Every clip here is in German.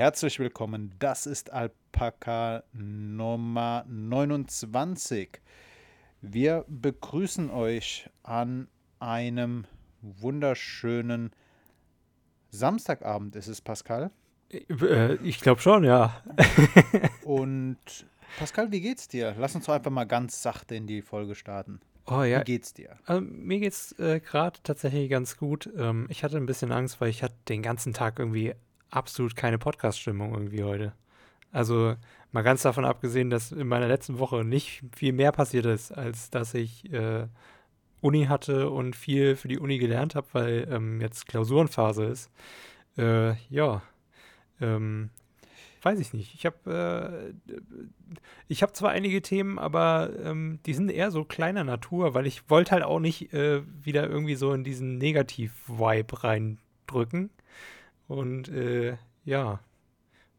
herzlich willkommen. Das ist Alpaka Nummer 29. Wir begrüßen euch an einem wunderschönen Samstagabend. Ist es, Pascal? Äh, ich glaube schon, ja. Und Pascal, wie geht's dir? Lass uns doch einfach mal ganz sachte in die Folge starten. Oh ja. Wie geht's dir? Also, mir geht's äh, gerade tatsächlich ganz gut. Ähm, ich hatte ein bisschen Angst, weil ich hatte den ganzen Tag irgendwie absolut keine Podcast-Stimmung irgendwie heute. Also mal ganz davon abgesehen, dass in meiner letzten Woche nicht viel mehr passiert ist, als dass ich äh, Uni hatte und viel für die Uni gelernt habe, weil ähm, jetzt Klausurenphase ist. Äh, ja, ähm, weiß ich nicht. Ich habe äh, ich habe zwar einige Themen, aber ähm, die sind eher so kleiner Natur, weil ich wollte halt auch nicht äh, wieder irgendwie so in diesen Negativ-Vibe reindrücken. Und äh, ja,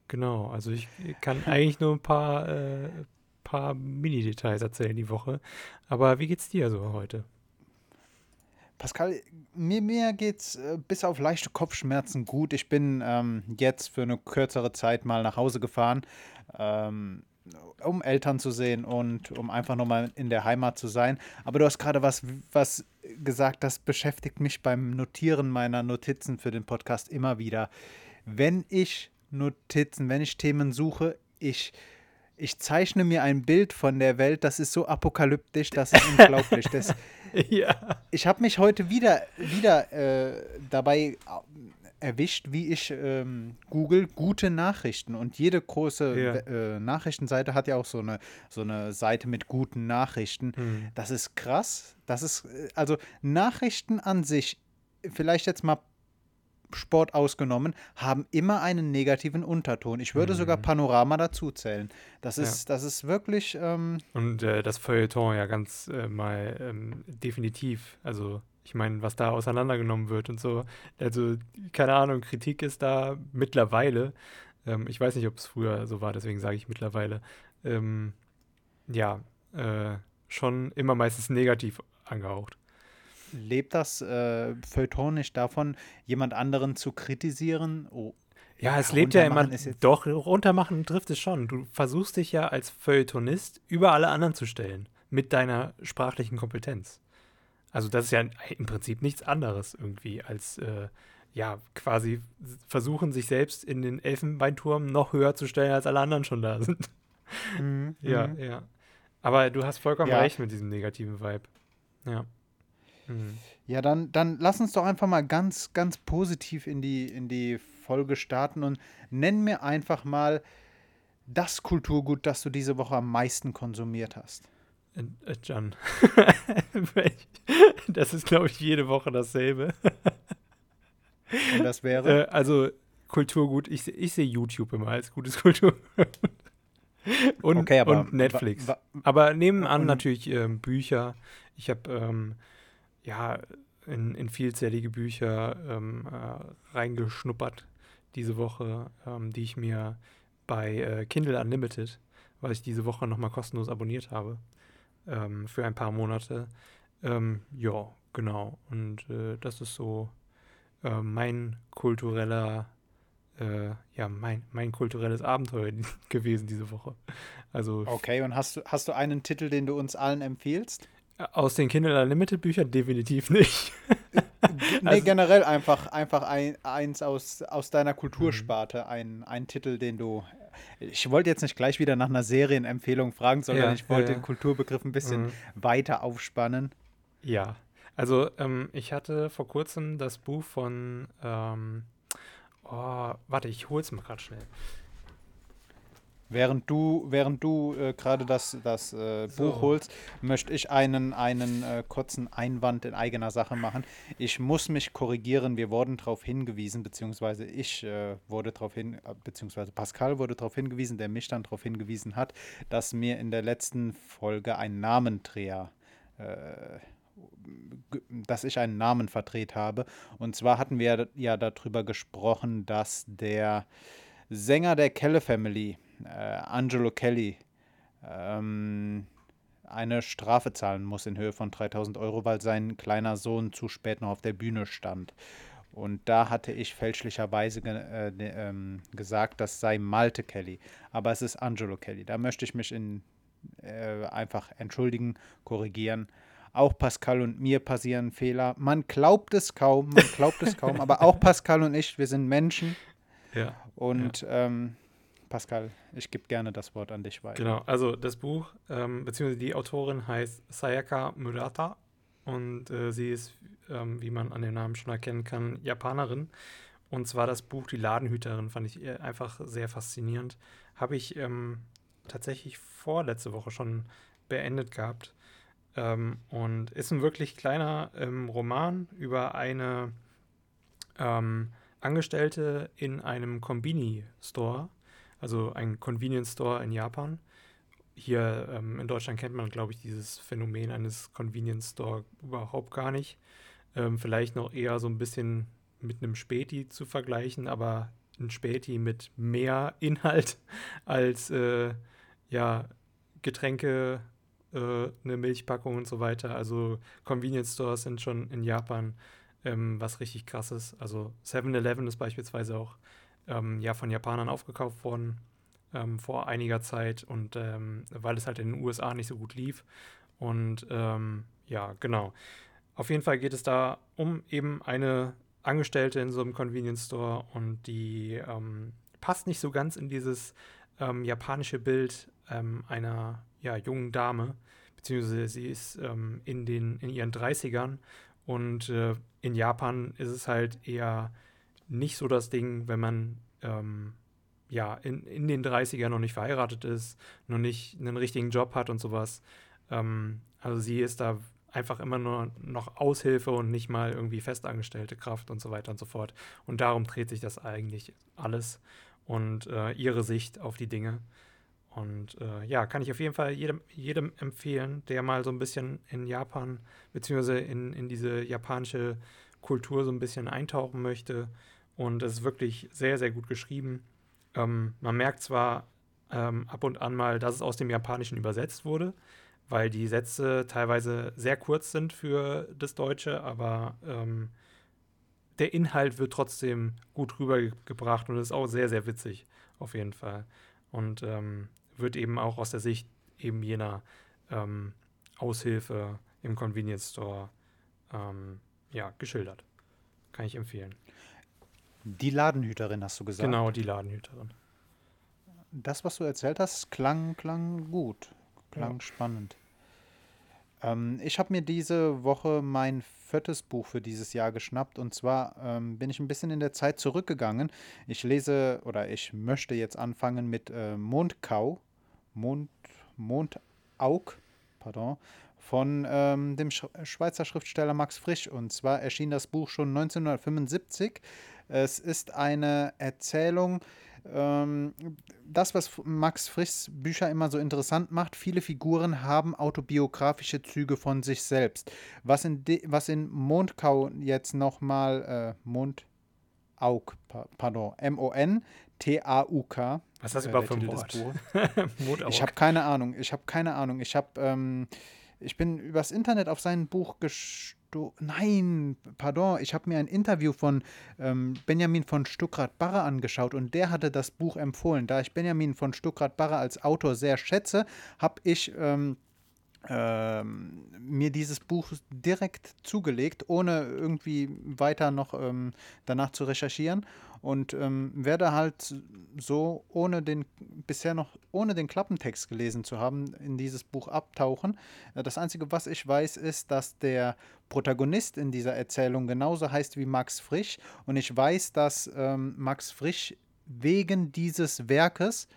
genau. Also ich kann eigentlich nur ein paar, äh, paar Mini-Details erzählen die Woche. Aber wie geht's dir so heute? Pascal, mir, mir geht's äh, bis auf leichte Kopfschmerzen gut. Ich bin ähm, jetzt für eine kürzere Zeit mal nach Hause gefahren, ähm, um Eltern zu sehen und um einfach nochmal in der Heimat zu sein. Aber du hast gerade was, was gesagt, das beschäftigt mich beim Notieren meiner Notizen für den Podcast immer wieder. Wenn ich Notizen, wenn ich Themen suche, ich, ich zeichne mir ein Bild von der Welt, das ist so apokalyptisch, das ist unglaublich. Das, ja. Ich habe mich heute wieder, wieder äh, dabei erwischt, wie ich ähm, Google gute Nachrichten und jede große ja. äh, Nachrichtenseite hat ja auch so eine, so eine Seite mit guten Nachrichten. Mhm. Das ist krass. Das ist, äh, also Nachrichten an sich, vielleicht jetzt mal Sport ausgenommen, haben immer einen negativen Unterton. Ich würde mhm. sogar Panorama dazu zählen. Das ist, ja. das ist wirklich. Ähm und äh, das Feuilleton ja ganz äh, mal ähm, definitiv. Also ich meine, was da auseinandergenommen wird und so. Also, keine Ahnung, Kritik ist da mittlerweile. Ähm, ich weiß nicht, ob es früher so war, deswegen sage ich mittlerweile. Ähm, ja, äh, schon immer meistens negativ angehaucht. Lebt das äh, Feuilleton nicht davon, jemand anderen zu kritisieren? Oh, ja, es lebt ja immer. Doch, runtermachen trifft es schon. Du versuchst dich ja als Feuilletonist über alle anderen zu stellen. Mit deiner sprachlichen Kompetenz. Also das ist ja im Prinzip nichts anderes irgendwie als äh, ja quasi versuchen, sich selbst in den Elfenbeinturm noch höher zu stellen, als alle anderen schon da sind. Mhm. ja, mhm. ja. Aber du hast vollkommen ja. recht mit diesem negativen Vibe. Ja. Mhm. Ja, dann, dann lass uns doch einfach mal ganz, ganz positiv in die, in die Folge starten und nenn mir einfach mal das Kulturgut, das du diese Woche am meisten konsumiert hast. Äh, äh, John. das ist, glaube ich, jede Woche dasselbe. Und das wäre? Äh, also Kulturgut, ich, ich sehe YouTube immer als gutes Kulturgut. und, okay, und Netflix. aber nebenan natürlich ähm, Bücher. Ich habe ähm, ja in, in, vielzählige Bücher ähm, äh, reingeschnuppert diese Woche, ähm, die ich mir bei äh, Kindle Unlimited, weil ich diese Woche nochmal kostenlos abonniert habe, ähm, für ein paar Monate. Ähm, ja, genau. Und äh, das ist so äh, mein kultureller, äh, ja, mein, mein kulturelles Abenteuer gewesen diese Woche. Also. Okay, und hast du, hast du einen Titel, den du uns allen empfiehlst? Aus den Kindle Unlimited Büchern definitiv nicht. nee, also, generell einfach, einfach ein, eins aus, aus deiner Kultursparte, mhm. ein, ein Titel, den du. Ich wollte jetzt nicht gleich wieder nach einer Serienempfehlung fragen, sondern ja, ich wollte ja, den Kulturbegriff ein bisschen mhm. weiter aufspannen. Ja, also ähm, ich hatte vor kurzem das Buch von. Ähm, oh, warte, ich hol's mal gerade schnell. Während du, während du äh, gerade das, das äh, Buch so. holst, möchte ich einen, einen äh, kurzen Einwand in eigener Sache machen. Ich muss mich korrigieren. Wir wurden darauf hingewiesen, beziehungsweise ich äh, wurde darauf hin, äh, beziehungsweise Pascal wurde darauf hingewiesen, der mich dann darauf hingewiesen hat, dass mir in der letzten Folge ein Namendreher äh, dass ich einen Namen verdreht habe. Und zwar hatten wir ja darüber gesprochen, dass der Sänger der Kelle Family, äh, Angelo Kelly, ähm, eine Strafe zahlen muss in Höhe von 3000 Euro, weil sein kleiner Sohn zu spät noch auf der Bühne stand. Und da hatte ich fälschlicherweise ge äh, ähm, gesagt, das sei Malte Kelly. Aber es ist Angelo Kelly. Da möchte ich mich in, äh, einfach entschuldigen, korrigieren. Auch Pascal und mir passieren Fehler. Man glaubt es kaum, man glaubt es kaum, aber auch Pascal und ich, wir sind Menschen. Ja. Und ja. Ähm, Pascal, ich gebe gerne das Wort an dich weiter. Genau, also das Buch, ähm, beziehungsweise die Autorin heißt Sayaka Murata und äh, sie ist, ähm, wie man an dem Namen schon erkennen kann, Japanerin. Und zwar das Buch Die Ladenhüterin fand ich einfach sehr faszinierend. Habe ich ähm, tatsächlich vorletzte Woche schon beendet gehabt. Ähm, und ist ein wirklich kleiner ähm, Roman über eine ähm, Angestellte in einem Kombini-Store, also ein Convenience Store in Japan. Hier ähm, in Deutschland kennt man, glaube ich, dieses Phänomen eines Convenience Store überhaupt gar nicht. Ähm, vielleicht noch eher so ein bisschen mit einem Späti zu vergleichen, aber ein Späti mit mehr Inhalt als äh, ja, Getränke, äh, eine Milchpackung und so weiter. Also Convenience Stores sind schon in Japan ähm, was richtig krasses. Also 7-Eleven ist beispielsweise auch ähm, ja von Japanern aufgekauft worden ähm, vor einiger Zeit und ähm, weil es halt in den USA nicht so gut lief. Und ähm, ja, genau. Auf jeden Fall geht es da um eben eine Angestellte in so einem Convenience Store und die ähm, passt nicht so ganz in dieses japanische Bild einer ja, jungen Dame, beziehungsweise sie ist ähm, in, den, in ihren 30ern und äh, in Japan ist es halt eher nicht so das Ding, wenn man ähm, ja in, in den 30ern noch nicht verheiratet ist, noch nicht einen richtigen Job hat und sowas. Ähm, also sie ist da einfach immer nur noch Aushilfe und nicht mal irgendwie festangestellte Kraft und so weiter und so fort. Und darum dreht sich das eigentlich alles und äh, ihre Sicht auf die Dinge. Und äh, ja, kann ich auf jeden Fall jedem, jedem empfehlen, der mal so ein bisschen in Japan, beziehungsweise in, in diese japanische Kultur so ein bisschen eintauchen möchte. Und es ist wirklich sehr, sehr gut geschrieben. Ähm, man merkt zwar ähm, ab und an mal, dass es aus dem Japanischen übersetzt wurde, weil die Sätze teilweise sehr kurz sind für das Deutsche, aber ähm, der Inhalt wird trotzdem gut rübergebracht und ist auch sehr, sehr witzig, auf jeden Fall. Und ähm, wird eben auch aus der Sicht eben jener ähm, Aushilfe im Convenience Store ähm, ja, geschildert. Kann ich empfehlen. Die Ladenhüterin hast du gesagt. Genau, die Ladenhüterin. Das, was du erzählt hast, klang, klang gut, klang ja. spannend. Ähm, ich habe mir diese Woche mein viertes Buch für dieses Jahr geschnappt und zwar ähm, bin ich ein bisschen in der Zeit zurückgegangen. Ich lese oder ich möchte jetzt anfangen mit äh, Mondkau Mond, Mondaug, pardon, von ähm, dem Sch Schweizer Schriftsteller Max Frisch. Und zwar erschien das Buch schon 1975. Es ist eine Erzählung, ähm, das, was Max Frischs Bücher immer so interessant macht, viele Figuren haben autobiografische Züge von sich selbst. Was in, was in Mondkau jetzt nochmal, äh, Mondauk, pardon, M-O-N, T-A-U-K. Was ist das äh, überhaupt für ein Wort? ich habe keine Ahnung. Ich habe keine Ahnung. Ich habe, ähm, ich bin übers Internet auf sein Buch gestoßen. Nein, pardon. Ich habe mir ein Interview von ähm, Benjamin von Stuckrad-Barre angeschaut und der hatte das Buch empfohlen. Da ich Benjamin von Stuckrad-Barre als Autor sehr schätze, habe ich ähm, ähm, mir dieses Buch direkt zugelegt, ohne irgendwie weiter noch ähm, danach zu recherchieren und ähm, werde halt so ohne den bisher noch ohne den Klappentext gelesen zu haben in dieses Buch abtauchen. Äh, das einzige, was ich weiß, ist, dass der Protagonist in dieser Erzählung genauso heißt wie Max Frisch und ich weiß, dass ähm, Max Frisch wegen dieses Werkes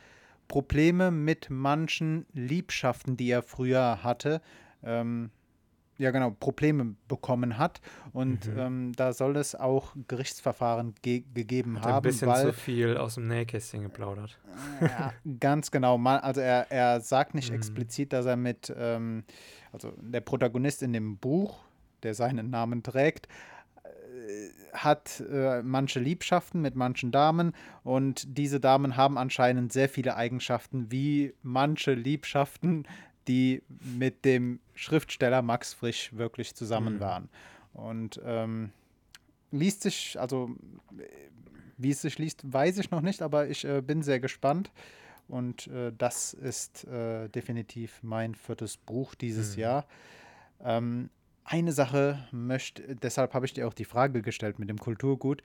Probleme mit manchen Liebschaften, die er früher hatte, ähm, ja genau, Probleme bekommen hat. Und mhm. ähm, da soll es auch Gerichtsverfahren ge gegeben hat haben. Ein bisschen weil, zu viel aus dem Nähkästchen geplaudert. Ja, ganz genau. Also er, er sagt nicht mhm. explizit, dass er mit, ähm, also der Protagonist in dem Buch, der seinen Namen trägt, hat äh, manche Liebschaften mit manchen Damen und diese Damen haben anscheinend sehr viele Eigenschaften wie manche Liebschaften, die mit dem Schriftsteller Max Frisch wirklich zusammen mhm. waren. Und ähm, liest sich, also wie es sich liest, weiß ich noch nicht, aber ich äh, bin sehr gespannt. Und äh, das ist äh, definitiv mein viertes Buch dieses mhm. Jahr. Ähm, eine Sache möchte, deshalb habe ich dir auch die Frage gestellt mit dem Kulturgut.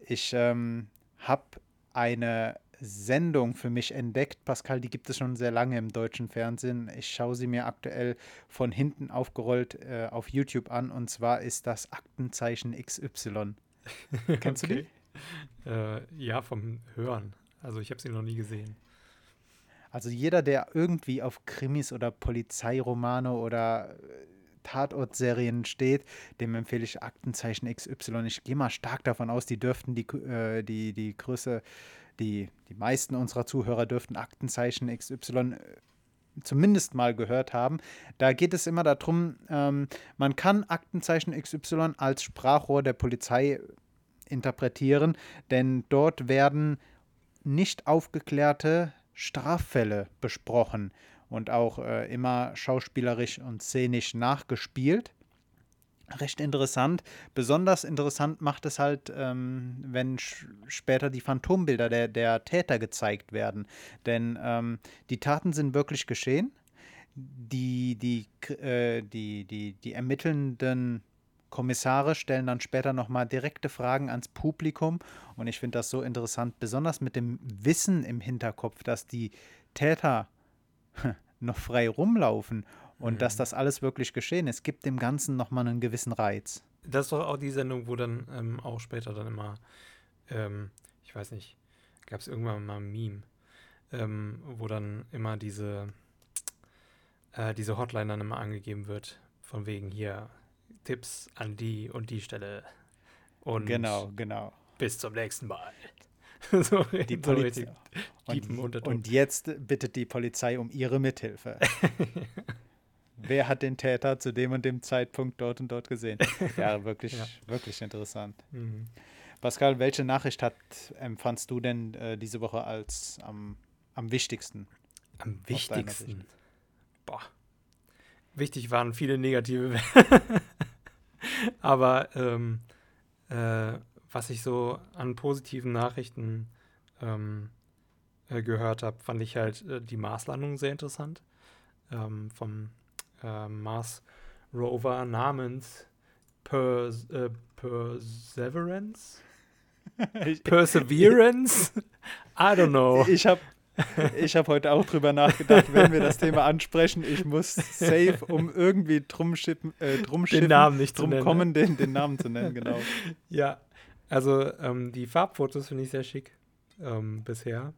Ich ähm, habe eine Sendung für mich entdeckt, Pascal, die gibt es schon sehr lange im deutschen Fernsehen. Ich schaue sie mir aktuell von hinten aufgerollt äh, auf YouTube an und zwar ist das Aktenzeichen XY. Kennst okay. du die? Äh, ja, vom Hören. Also ich habe sie noch nie gesehen. Also jeder, der irgendwie auf Krimis oder Polizeiromane oder äh, Tatortserien steht, dem empfehle ich Aktenzeichen XY. Ich gehe mal stark davon aus, die dürften die, äh, die, die Größe, die, die meisten unserer Zuhörer dürften Aktenzeichen XY äh, zumindest mal gehört haben. Da geht es immer darum, ähm, man kann Aktenzeichen XY als Sprachrohr der Polizei interpretieren, denn dort werden nicht aufgeklärte Straffälle besprochen und auch äh, immer schauspielerisch und szenisch nachgespielt. Recht interessant. Besonders interessant macht es halt, ähm, wenn später die Phantombilder der, der Täter gezeigt werden. Denn ähm, die Taten sind wirklich geschehen. Die, die, äh, die, die, die ermittelnden Kommissare stellen dann später nochmal direkte Fragen ans Publikum. Und ich finde das so interessant, besonders mit dem Wissen im Hinterkopf, dass die Täter noch frei rumlaufen und mhm. dass das alles wirklich geschehen ist, gibt dem Ganzen nochmal einen gewissen Reiz. Das ist doch auch die Sendung, wo dann ähm, auch später dann immer, ähm, ich weiß nicht, gab es irgendwann mal ein Meme, ähm, wo dann immer diese, äh, diese Hotline dann immer angegeben wird, von wegen hier Tipps an die und die Stelle. Und genau, genau. Bis zum nächsten Mal. so, die Polizei. und, und jetzt bittet die Polizei um ihre Mithilfe. Wer hat den Täter zu dem und dem Zeitpunkt dort und dort gesehen? Ja, wirklich, ja. wirklich interessant. Mhm. Pascal, welche Nachricht hat, empfandst du denn äh, diese Woche als am, am wichtigsten? Am wichtigsten? Boah. Wichtig waren viele negative. Aber ähm, äh, was ich so an positiven Nachrichten ähm, äh, gehört habe, fand ich halt äh, die Marslandung sehr interessant. Ähm, vom äh, Mars Rover namens Pers äh, Perseverance? Perseverance? I don't know. Ich habe ich habe heute auch drüber nachgedacht, wenn wir das Thema ansprechen, ich muss safe, um irgendwie drum schippen, äh, drum schippen, den Namen nicht drum zu nennen, kommen, den, den Namen zu nennen, genau. Ja, also ähm, die Farbfotos finde ich sehr schick ähm, bisher.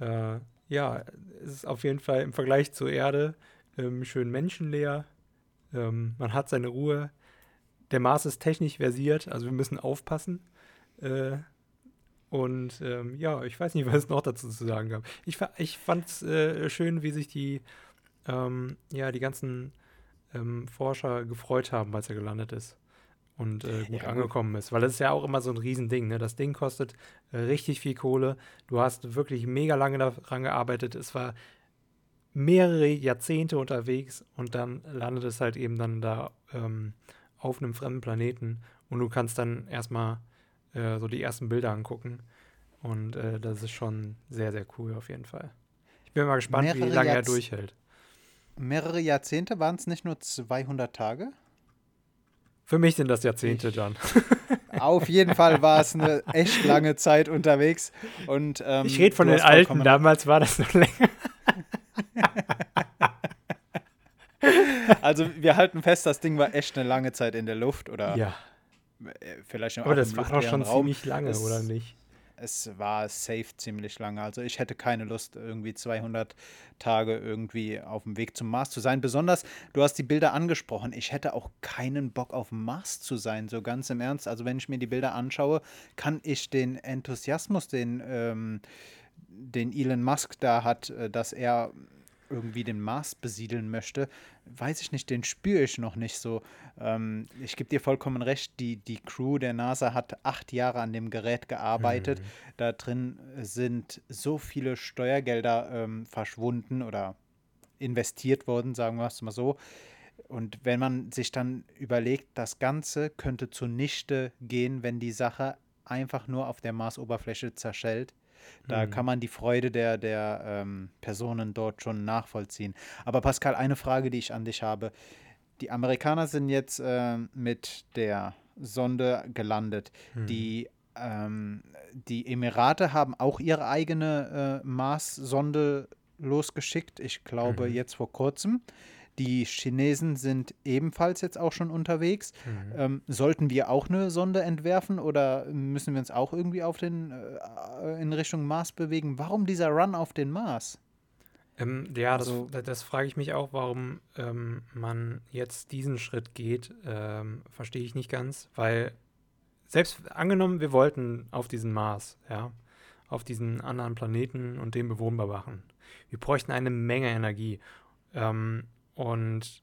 Äh, ja, es ist auf jeden Fall im Vergleich zur Erde ähm, schön menschenleer. Ähm, man hat seine Ruhe. Der Mars ist technisch versiert, also wir müssen aufpassen. Äh, und ähm, ja, ich weiß nicht, was es noch dazu zu sagen gab. Ich, ich fand es äh, schön, wie sich die, ähm, ja, die ganzen Forscher gefreut haben, als er gelandet ist und äh, gut ja, angekommen ist. Weil das ist ja auch immer so ein Riesending. Ne? Das Ding kostet äh, richtig viel Kohle. Du hast wirklich mega lange daran gearbeitet. Es war mehrere Jahrzehnte unterwegs und dann landet es halt eben dann da ähm, auf einem fremden Planeten und du kannst dann erstmal äh, so die ersten Bilder angucken. Und äh, das ist schon sehr, sehr cool auf jeden Fall. Ich bin mal gespannt, mehrere wie lange Jahrz er durchhält. Mehrere Jahrzehnte waren es nicht nur 200 Tage? Für mich sind das Jahrzehnte dann. Auf jeden Fall war es eine echt lange Zeit unterwegs. Und, ähm, ich rede von den Alten, damals war das noch länger. also wir halten fest, das Ding war echt eine lange Zeit in der Luft oder ja. Äh, vielleicht Aber das war doch schon Raum. ziemlich lange, es, oder nicht? Es war safe ziemlich lange. Also ich hätte keine Lust, irgendwie 200 Tage irgendwie auf dem Weg zum Mars zu sein. Besonders, du hast die Bilder angesprochen. Ich hätte auch keinen Bock auf Mars zu sein, so ganz im Ernst. Also wenn ich mir die Bilder anschaue, kann ich den Enthusiasmus, den, ähm, den Elon Musk da hat, äh, dass er irgendwie den Mars besiedeln möchte, weiß ich nicht, den spüre ich noch nicht so. Ähm, ich gebe dir vollkommen recht, die, die Crew der NASA hat acht Jahre an dem Gerät gearbeitet. Mhm. Da drin sind so viele Steuergelder ähm, verschwunden oder investiert worden, sagen wir es mal so. Und wenn man sich dann überlegt, das Ganze könnte zunichte gehen, wenn die Sache einfach nur auf der Marsoberfläche zerschellt, da Mhm. kann man die Freude der, der ähm, Personen dort schon nachvollziehen. Aber Pascal, eine Frage, die ich an dich habe. Die Amerikaner sind jetzt ähm, mit der Sonde gelandet. Mhm. Die, ähm, die Emirate haben auch ihre eigene äh, Mars-Sonde losgeschickt. Ich glaube, Mhm. jetzt vor kurzem. Die Chinesen sind ebenfalls jetzt auch schon unterwegs. Mhm. Ähm, sollten wir auch eine Sonde entwerfen oder müssen wir uns auch irgendwie auf den, äh, in Richtung Mars bewegen? Warum dieser Run auf den Mars? Ähm, ja, das, Also- da- das frage ich mich auch, warum ähm, man jetzt diesen Schritt geht. Ähm, Verstehe ich nicht ganz, weil selbst angenommen, wir wollten auf diesen Mars, ja, auf diesen anderen Planeten und den bewohnbar machen. Wir bräuchten eine Menge Energie. Ähm, und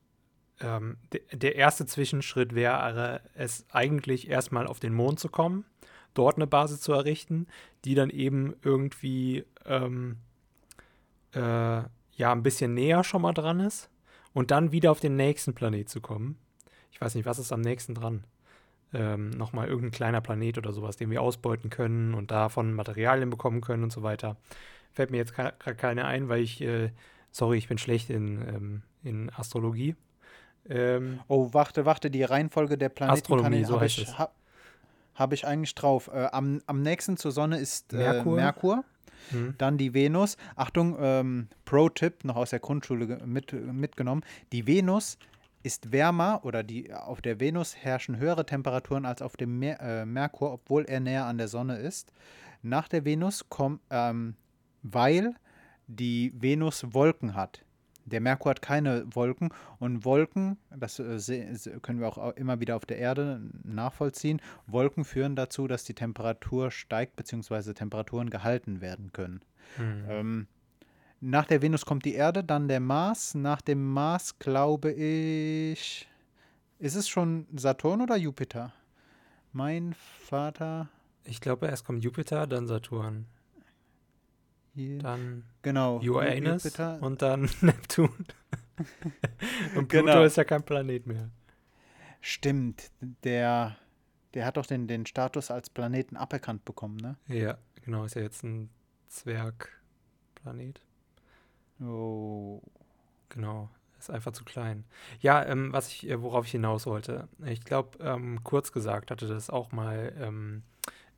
ähm, de der erste Zwischenschritt wäre es eigentlich erstmal auf den Mond zu kommen, dort eine Basis zu errichten, die dann eben irgendwie ähm, äh, ja ein bisschen näher schon mal dran ist und dann wieder auf den nächsten Planet zu kommen. Ich weiß nicht, was ist am nächsten dran? Ähm, Nochmal irgendein kleiner Planet oder sowas, den wir ausbeuten können und davon Materialien bekommen können und so weiter. Fällt mir jetzt gerade keine ein, weil ich, äh, sorry, ich bin schlecht in, ähm, in Astrologie. Ähm, Oh, warte, warte, die Reihenfolge der Planeten Astronomie, so habe heißt ich, es. ha, hab ich eigentlich drauf. Äh, am, am nächsten zur Sonne ist äh, Merkur. Merkur, hm, dann die Venus. Achtung, ähm, Pro-Tipp, noch aus der Grundschule mit, mitgenommen. Die Venus ist wärmer oder die, auf der Venus herrschen höhere Temperaturen als auf dem Mer äh, Merkur, obwohl er näher an der Sonne ist. Nach der Venus kommt, ähm, weil die Venus Wolken hat. Der Merkur hat keine Wolken und Wolken, das äh, können wir auch au- immer wieder auf der Erde nachvollziehen, Wolken führen dazu, dass die Temperatur steigt bzw. Temperaturen gehalten werden können. hm. Ähm, nach der Venus kommt die Erde, dann der Mars. Nach dem Mars glaube ich. Ist es schon Saturn oder Jupiter? Mein Vater. Ich glaube, erst kommt Jupiter, dann Saturn, dann genau. Uranus Jupiter. und dann Neptun. und Pluto Genau. ist ja kein Planet mehr. Stimmt. Der, der hat doch den, den Status als Planeten aberkannt bekommen, ne? Ja, genau, ist ja jetzt ein Zwergplanet. Oh. Genau, ist einfach zu klein. Ja, ähm, was ich, äh, worauf ich hinaus wollte, ich glaube, ähm, kurz gesagt hatte das auch mal ähm,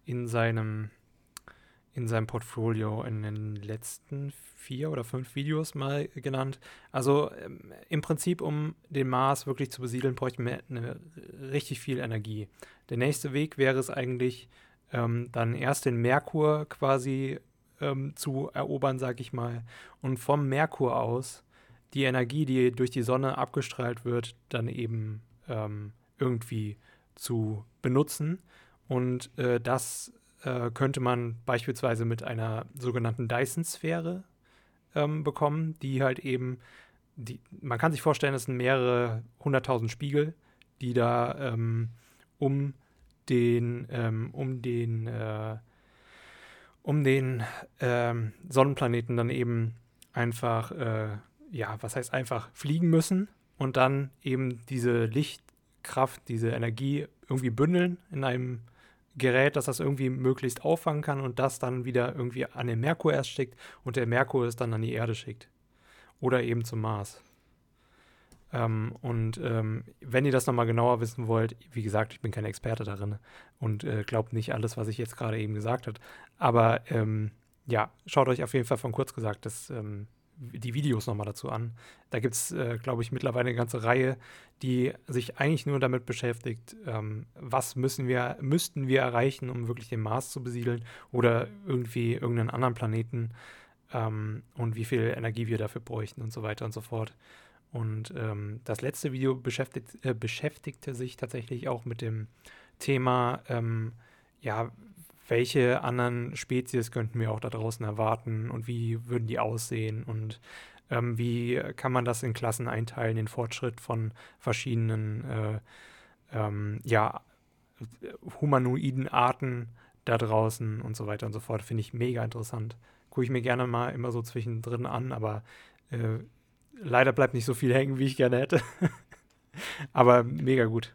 in seinem in seinem Portfolio in den letzten vier oder fünf Videos mal genannt. Also ähm, im Prinzip, um den Mars wirklich zu besiedeln, bräuchten wir eine, richtig viel Energie. Der nächste Weg wäre es eigentlich, ähm, dann erst den Merkur quasi ähm, zu erobern, sag ich mal, und vom Merkur aus die Energie, die durch die Sonne abgestrahlt wird, dann eben ähm, irgendwie zu benutzen. Und äh, das äh, könnte man beispielsweise mit einer sogenannten Dyson-Sphäre ähm, bekommen, die halt eben, die, man kann sich vorstellen, es sind mehrere hunderttausend Spiegel, die da ähm, um den, ähm, um den, äh, um den ähm, Sonnenplaneten dann eben einfach, äh, ja, was heißt einfach, fliegen müssen und dann eben diese Lichtkraft, diese Energie irgendwie bündeln in einem Gerät, das das irgendwie möglichst auffangen kann und das dann wieder irgendwie an den Merkur erst schickt und der Merkur es dann an die Erde schickt. Oder eben zum Mars. Ähm, und ähm, wenn ihr das nochmal genauer wissen wollt, wie gesagt, ich bin kein Experte darin und äh, glaubt nicht alles, was ich jetzt gerade eben gesagt habe. Aber ähm, ja, schaut euch auf jeden Fall von kurz gesagt das, ähm, die Videos nochmal dazu an. Da gibt es, äh, glaube ich, mittlerweile eine ganze Reihe, die sich eigentlich nur damit beschäftigt, ähm, was müssen wir, müssten wir erreichen, um wirklich den Mars zu besiedeln oder irgendwie irgendeinen anderen Planeten ähm, und wie viel Energie wir dafür bräuchten und so weiter und so fort. Und ähm, das letzte Video beschäftigt, äh, beschäftigte sich tatsächlich auch mit dem Thema, ähm, ja, welche anderen Spezies könnten wir auch da draußen erwarten und wie würden die aussehen und ähm, wie kann man das in Klassen einteilen, den Fortschritt von verschiedenen äh, ähm, ja, humanoiden Arten da draußen und so weiter und so fort. Finde ich mega interessant. Gucke ich mir gerne mal immer so zwischendrin an, aber äh, leider bleibt nicht so viel hängen, wie ich gerne hätte. Aber mega gut.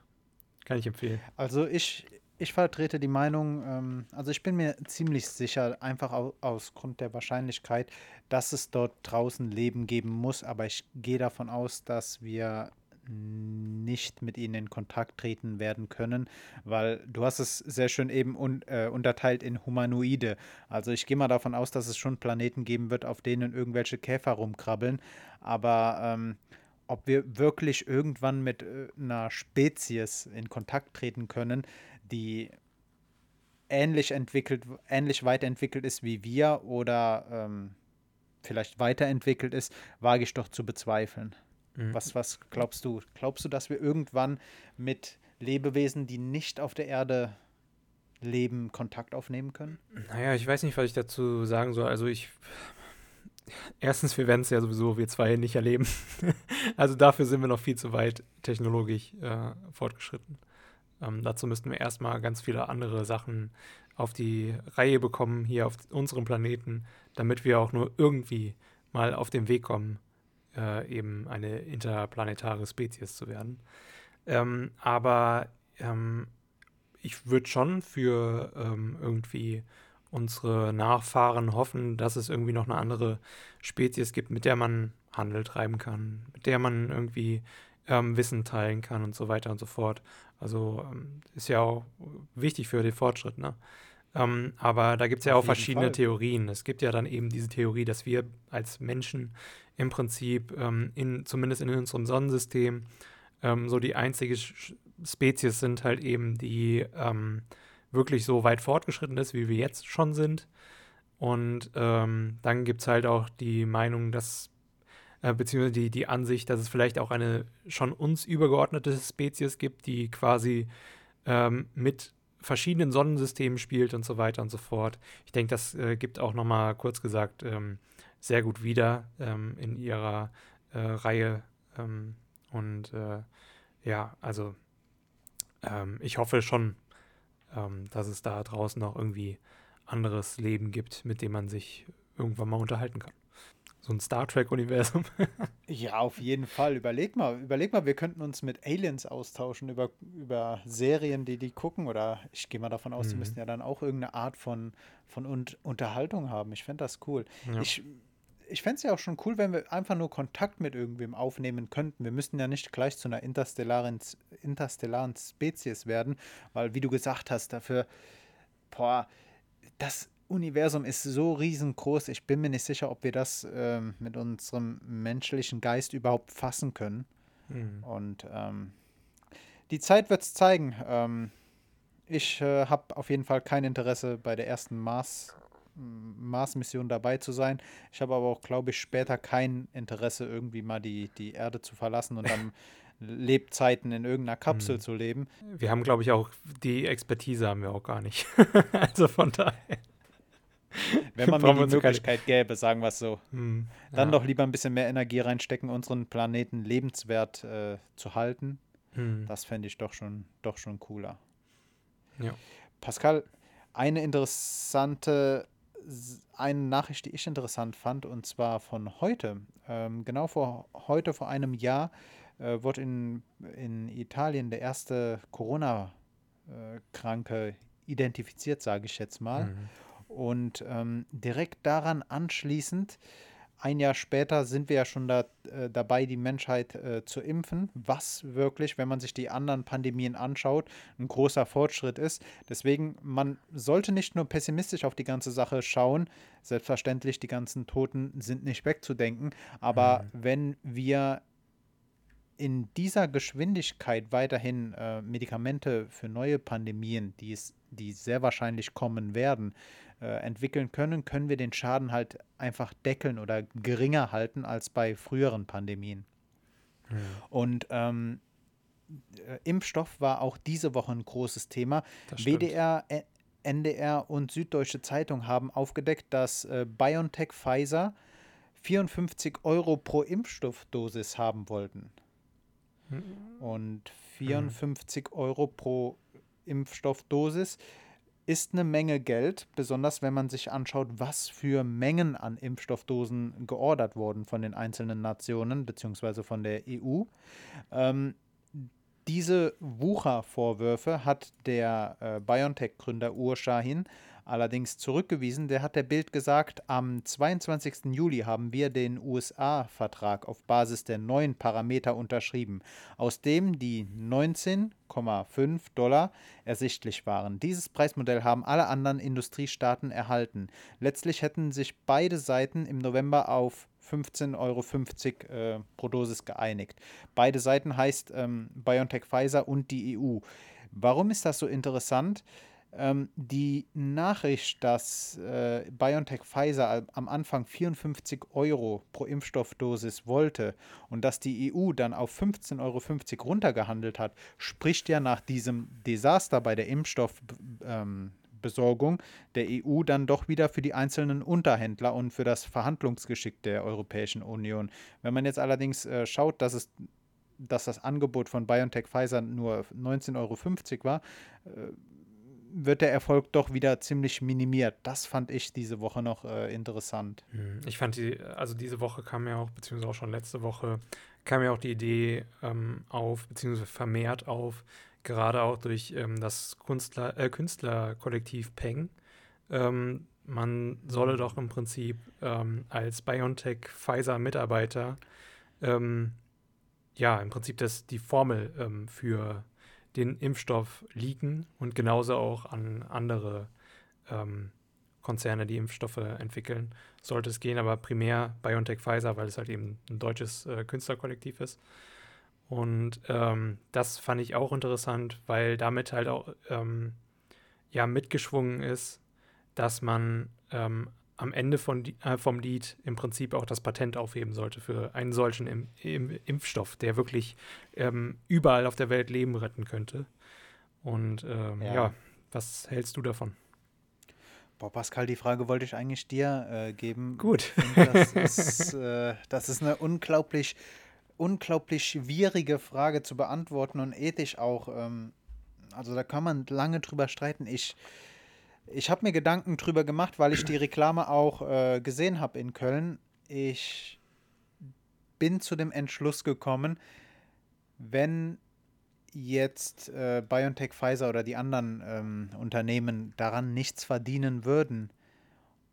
Kann ich empfehlen. Also ich, ich vertrete die Meinung, ähm, also ich bin mir ziemlich sicher, einfach au aus Grund der Wahrscheinlichkeit, dass es dort draußen Leben geben muss, aber ich gehe davon aus, dass wir nicht mit ihnen in Kontakt treten werden können, weil du hast es sehr schön eben un, äh, unterteilt in Humanoide. Also ich gehe mal davon aus, dass es schon Planeten geben wird, auf denen irgendwelche Käfer rumkrabbeln, aber ähm, ob wir wirklich irgendwann mit äh, einer Spezies in Kontakt treten können, die ähnlich entwickelt, ähnlich weit entwickelt ist wie wir oder ähm, vielleicht weiterentwickelt ist, wage ich doch zu bezweifeln. Mhm. Was, was glaubst du? Glaubst du, dass wir irgendwann mit Lebewesen, die nicht auf der Erde leben, Kontakt aufnehmen können? Naja, ich weiß nicht, was ich dazu sagen soll. Also ich. Erstens, wir werden es ja sowieso, wir zwei nicht erleben. also dafür sind wir noch viel zu weit technologisch äh, fortgeschritten. Ähm, dazu müssten wir erstmal ganz viele andere Sachen auf die Reihe bekommen hier auf unserem Planeten, damit wir auch nur irgendwie mal auf den Weg kommen, äh, eben eine interplanetare Spezies zu werden. Ähm, aber ähm, ich würde schon für ähm, irgendwie unsere Nachfahren hoffen, dass es irgendwie noch eine andere Spezies gibt, mit der man Handel treiben kann, mit der man irgendwie ähm, Wissen teilen kann und so weiter und so fort. Also ähm, ist ja auch wichtig für den Fortschritt, ne? Ähm, aber da gibt es ja auch verschiedene Fall. Theorien. Es gibt ja dann eben diese Theorie, dass wir als Menschen im Prinzip ähm, in, zumindest in unserem Sonnensystem ähm, so die einzige Spezies sind halt eben, die ähm, wirklich so weit fortgeschritten ist, wie wir jetzt schon sind. Und ähm, dann gibt es halt auch die Meinung, dass äh, beziehungsweise die, die Ansicht, dass es vielleicht auch eine schon uns übergeordnete Spezies gibt, die quasi ähm, mit verschiedenen Sonnensystemen spielt und so weiter und so fort. Ich denke, das äh, gibt auch nochmal kurz gesagt ähm, sehr gut wieder ähm, in ihrer äh, Reihe. Ähm, und äh, ja, also ähm, ich hoffe schon, ähm, dass es da draußen noch irgendwie anderes Leben gibt, mit dem man sich irgendwann mal unterhalten kann so ein Star Trek-Universum. ja, auf jeden Fall. Überleg mal, überleg mal, wir könnten uns mit Aliens austauschen über, über Serien, die die gucken. Oder ich gehe mal davon aus, mhm. die müssen ja dann auch irgendeine Art von, von Un Unterhaltung haben. Ich fände das cool. Ja. Ich, ich fände es ja auch schon cool, wenn wir einfach nur Kontakt mit irgendwem aufnehmen könnten. Wir müssten ja nicht gleich zu einer interstellaren, interstellaren Spezies werden, weil, wie du gesagt hast, dafür, boah, das Universum ist so riesengroß, ich bin mir nicht sicher, ob wir das ähm, mit unserem menschlichen Geist überhaupt fassen können. Mhm. Und ähm, die Zeit wird es zeigen. Ähm, ich äh, habe auf jeden Fall kein Interesse, bei der ersten Mars, Mars-Mission dabei zu sein. Ich habe aber auch, glaube ich, später kein Interesse, irgendwie mal die, die Erde zu verlassen und dann Lebzeiten in irgendeiner Kapsel mhm. zu leben. Wir haben, glaube ich, auch die Expertise haben wir auch gar nicht. also von daher. Wenn man mir die Möglichkeit gäbe, sagen wir es so. Hm, Dann ja. doch lieber ein bisschen mehr Energie reinstecken, unseren Planeten lebenswert äh, zu halten. Hm. Das fände ich doch schon, doch schon cooler. Ja. Pascal, eine interessante, eine Nachricht, die ich interessant fand, und zwar von heute. Ähm, genau vor heute, vor einem Jahr, äh, wurde in, in Italien der erste Corona-Kranke identifiziert, sage ich jetzt mal. Mhm. Und ähm, direkt daran anschließend, ein Jahr später sind wir ja schon da, äh, dabei, die Menschheit äh, zu impfen, was wirklich, wenn man sich die anderen Pandemien anschaut, ein großer Fortschritt ist. Deswegen, man sollte nicht nur pessimistisch auf die ganze Sache schauen. Selbstverständlich, die ganzen Toten sind nicht wegzudenken. Aber mhm. wenn wir in dieser Geschwindigkeit weiterhin äh, Medikamente für neue Pandemien, die, es, die sehr wahrscheinlich kommen werden, äh, entwickeln können, können wir den Schaden halt einfach deckeln oder geringer halten als bei früheren Pandemien. Mhm. Und ähm, äh, Impfstoff war auch diese Woche ein großes Thema. WDR, NDR und Süddeutsche Zeitung haben aufgedeckt, dass äh, BioNTech Pfizer 54 Euro pro Impfstoffdosis haben wollten. Mhm. Und 54 mhm. Euro pro Impfstoffdosis ist eine Menge Geld, besonders wenn man sich anschaut, was für Mengen an Impfstoffdosen geordert wurden von den einzelnen Nationen bzw. von der EU. Ähm, diese Wuchervorwürfe hat der äh, BioNTech-Gründer Ur Shahin allerdings zurückgewiesen. Der hat der Bild gesagt, am 22. Juli haben wir den USA-Vertrag auf Basis der neuen Parameter unterschrieben, aus dem die 19,5 Dollar ersichtlich waren. Dieses Preismodell haben alle anderen Industriestaaten erhalten. Letztlich hätten sich beide Seiten im November auf 15,50 Euro äh, pro Dosis geeinigt. Beide Seiten heißt ähm, BioNTech Pfizer und die EU. Warum ist das so interessant? Ähm, die Nachricht, dass äh, BioNTech Pfizer am Anfang 54 Euro pro Impfstoffdosis wollte und dass die EU dann auf 15,50 Euro runtergehandelt hat, spricht ja nach diesem Desaster bei der Impfstoffbesorgung ähm, der EU dann doch wieder für die einzelnen Unterhändler und für das Verhandlungsgeschick der Europäischen Union. Wenn man jetzt allerdings äh, schaut, dass es dass das Angebot von BioNTech Pfizer nur 19,50 Euro war, äh, wird der Erfolg doch wieder ziemlich minimiert. Das fand ich diese Woche noch äh, interessant. Hm, ich fand die, also diese Woche kam ja auch, beziehungsweise auch schon letzte Woche, kam ja auch die Idee ähm, auf, beziehungsweise vermehrt auf, gerade auch durch ähm, das Künstler, äh, Künstlerkollektiv Peng. Ähm, man solle doch im Prinzip ähm, als BioNTech-Pfizer-Mitarbeiter ähm, ja im Prinzip das, die Formel ähm, für den Impfstoff liegen und genauso auch an andere ähm, Konzerne, die Impfstoffe entwickeln, sollte es gehen, aber primär BioNTech Pfizer, weil es halt eben ein deutsches äh, Künstlerkollektiv ist. Und ähm, das fand ich auch interessant, weil damit halt auch ähm, ja mitgeschwungen ist, dass man ähm, am Ende von, äh, vom Lied im Prinzip auch das Patent aufheben sollte für einen solchen Im Im Impfstoff, der wirklich ähm, überall auf der Welt Leben retten könnte. Und ähm, ja. ja. was hältst du davon? Boah, Pascal, die Frage wollte ich eigentlich dir äh, geben. Gut. Das ist, äh, das ist eine unglaublich, unglaublich schwierige Frage zu beantworten und ethisch auch. Ähm, also da kann man lange drüber streiten. Ich, ich habe mir Gedanken drüber gemacht, weil ich die Reklame auch äh, gesehen habe in Köln. Ich bin zu dem Entschluss gekommen, wenn jetzt äh, BioNTech, Pfizer oder die anderen ähm, Unternehmen daran nichts verdienen würden,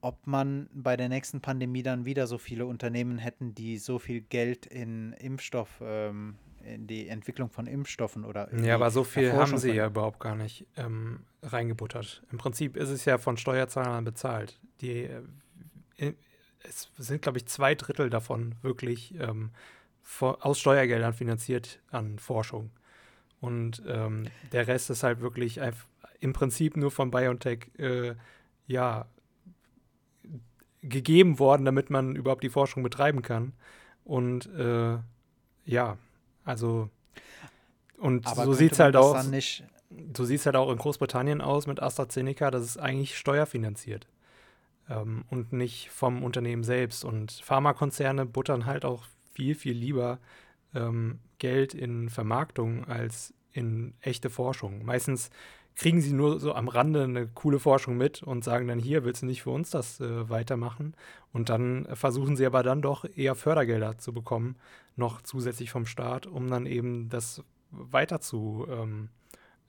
ob man bei der nächsten Pandemie dann wieder so viele Unternehmen hätten, die so viel Geld in Impfstoff ähm, in die Entwicklung von Impfstoffen oder. Ja, aber so viel haben sie ja überhaupt gar nicht ähm, reingebuttert. Im Prinzip ist es ja von Steuerzahlern bezahlt. Die, äh, es sind, glaube ich, zwei Drittel davon wirklich ähm, vor, aus Steuergeldern finanziert an Forschung. Und ähm, der Rest ist halt wirklich im Prinzip nur von BioNTech, äh, ja, gegeben worden, damit man überhaupt die Forschung betreiben kann. Und äh, ja, also, und Aber so sieht es halt auch. So sieht es halt auch in Großbritannien aus mit AstraZeneca, das ist eigentlich steuerfinanziert. Ähm, und nicht vom Unternehmen selbst. Und Pharmakonzerne buttern halt auch viel, viel lieber ähm, Geld in Vermarktung als in echte Forschung. Meistens kriegen sie nur so am Rande eine coole Forschung mit und sagen dann, hier, willst du nicht für uns das äh, weitermachen? Und dann versuchen sie aber dann doch eher Fördergelder zu bekommen, noch zusätzlich vom Staat, um dann eben das weiter zu, ähm,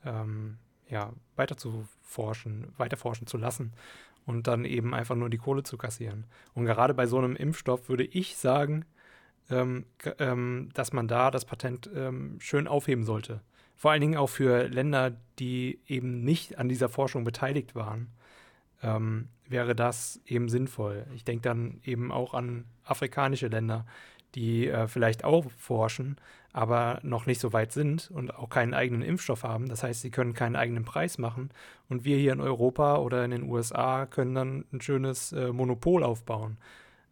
ähm, ja, weiter zu forschen, weiter forschen zu lassen und dann eben einfach nur die Kohle zu kassieren. Und gerade bei so einem Impfstoff würde ich sagen, ähm, ähm dass man da das Patent ähm, schön aufheben sollte vor allen Dingen auch für Länder, die eben nicht an dieser Forschung beteiligt waren, ähm, wäre das eben sinnvoll. Ich denke dann eben auch an afrikanische Länder, die äh, vielleicht auch forschen, aber noch nicht so weit sind und auch keinen eigenen Impfstoff haben. Das heißt, sie können keinen eigenen Preis machen. Und wir hier in Europa oder in den USA können dann ein schönes äh, Monopol aufbauen.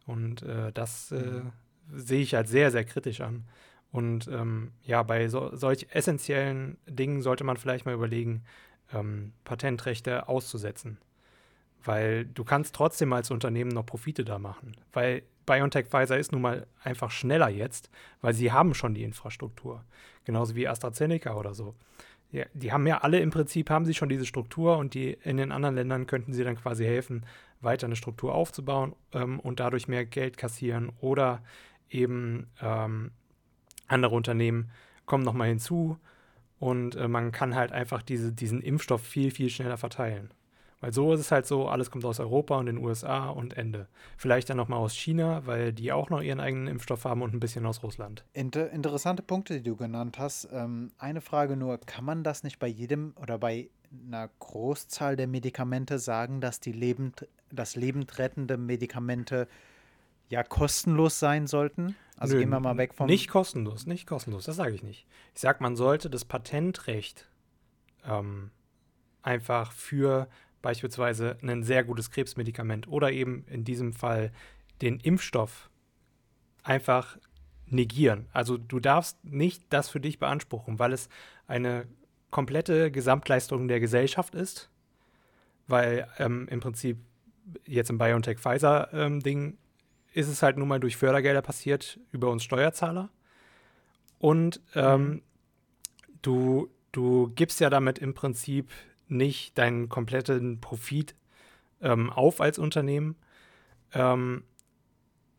Und äh, das äh, mhm. sehe ich als sehr, sehr kritisch an. Und ähm, ja, bei so, solch essentiellen Dingen sollte man vielleicht mal überlegen, ähm, Patentrechte auszusetzen. Weil du kannst trotzdem als Unternehmen noch Profite da machen. Weil BioNTech Pfizer ist nun mal einfach schneller jetzt, weil sie haben schon die Infrastruktur. Genauso wie AstraZeneca oder so. Ja, die haben ja alle im Prinzip haben sie schon diese Struktur und die in den anderen Ländern könnten sie dann quasi helfen, weiter eine Struktur aufzubauen ähm, und dadurch mehr Geld kassieren oder eben ähm, andere Unternehmen kommen nochmal hinzu und äh, man kann halt einfach diese, diesen Impfstoff viel, viel schneller verteilen. Weil so ist es halt so, alles kommt aus Europa und den USA und Ende. Vielleicht dann nochmal aus China, weil die auch noch ihren eigenen Impfstoff haben und ein bisschen aus Russland. Inter interessante Punkte, die du genannt hast. Ähm, eine Frage nur, kann man das nicht bei jedem oder bei einer Großzahl der Medikamente sagen, dass die lebend, dass lebendrettende Medikamente ja kostenlos sein sollten? Also Nö, gehen wir mal weg vom. Nicht kostenlos, nicht kostenlos, das sage ich nicht. Ich sage, man sollte das Patentrecht ähm, einfach für beispielsweise ein sehr gutes Krebsmedikament oder eben in diesem Fall den Impfstoff einfach negieren. Also du darfst nicht das für dich beanspruchen, weil es eine komplette Gesamtleistung der Gesellschaft ist, weil ähm, im Prinzip jetzt im BioNTech-Pfizer-Ding ähm, ist es halt nun mal durch Fördergelder passiert über uns Steuerzahler. Und ähm, mhm. du, du gibst ja damit im Prinzip nicht deinen kompletten Profit ähm, auf als Unternehmen, ähm,